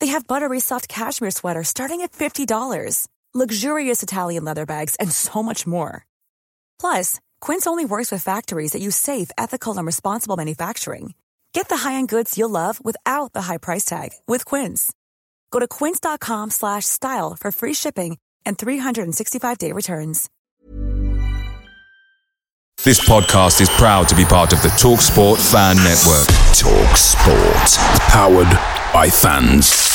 Speaker 4: They have buttery soft cashmere sweaters starting at $50, luxurious Italian leather bags, and so much more. Plus, Quince only works with factories that use safe, ethical, and responsible manufacturing. Get the high-end goods you'll love without the high price tag with Quince. Go to quince.com slash style for free shipping and 365-day returns.
Speaker 5: This podcast is proud to be part of the TalkSport Fan Network. TalkSport, powered by fans.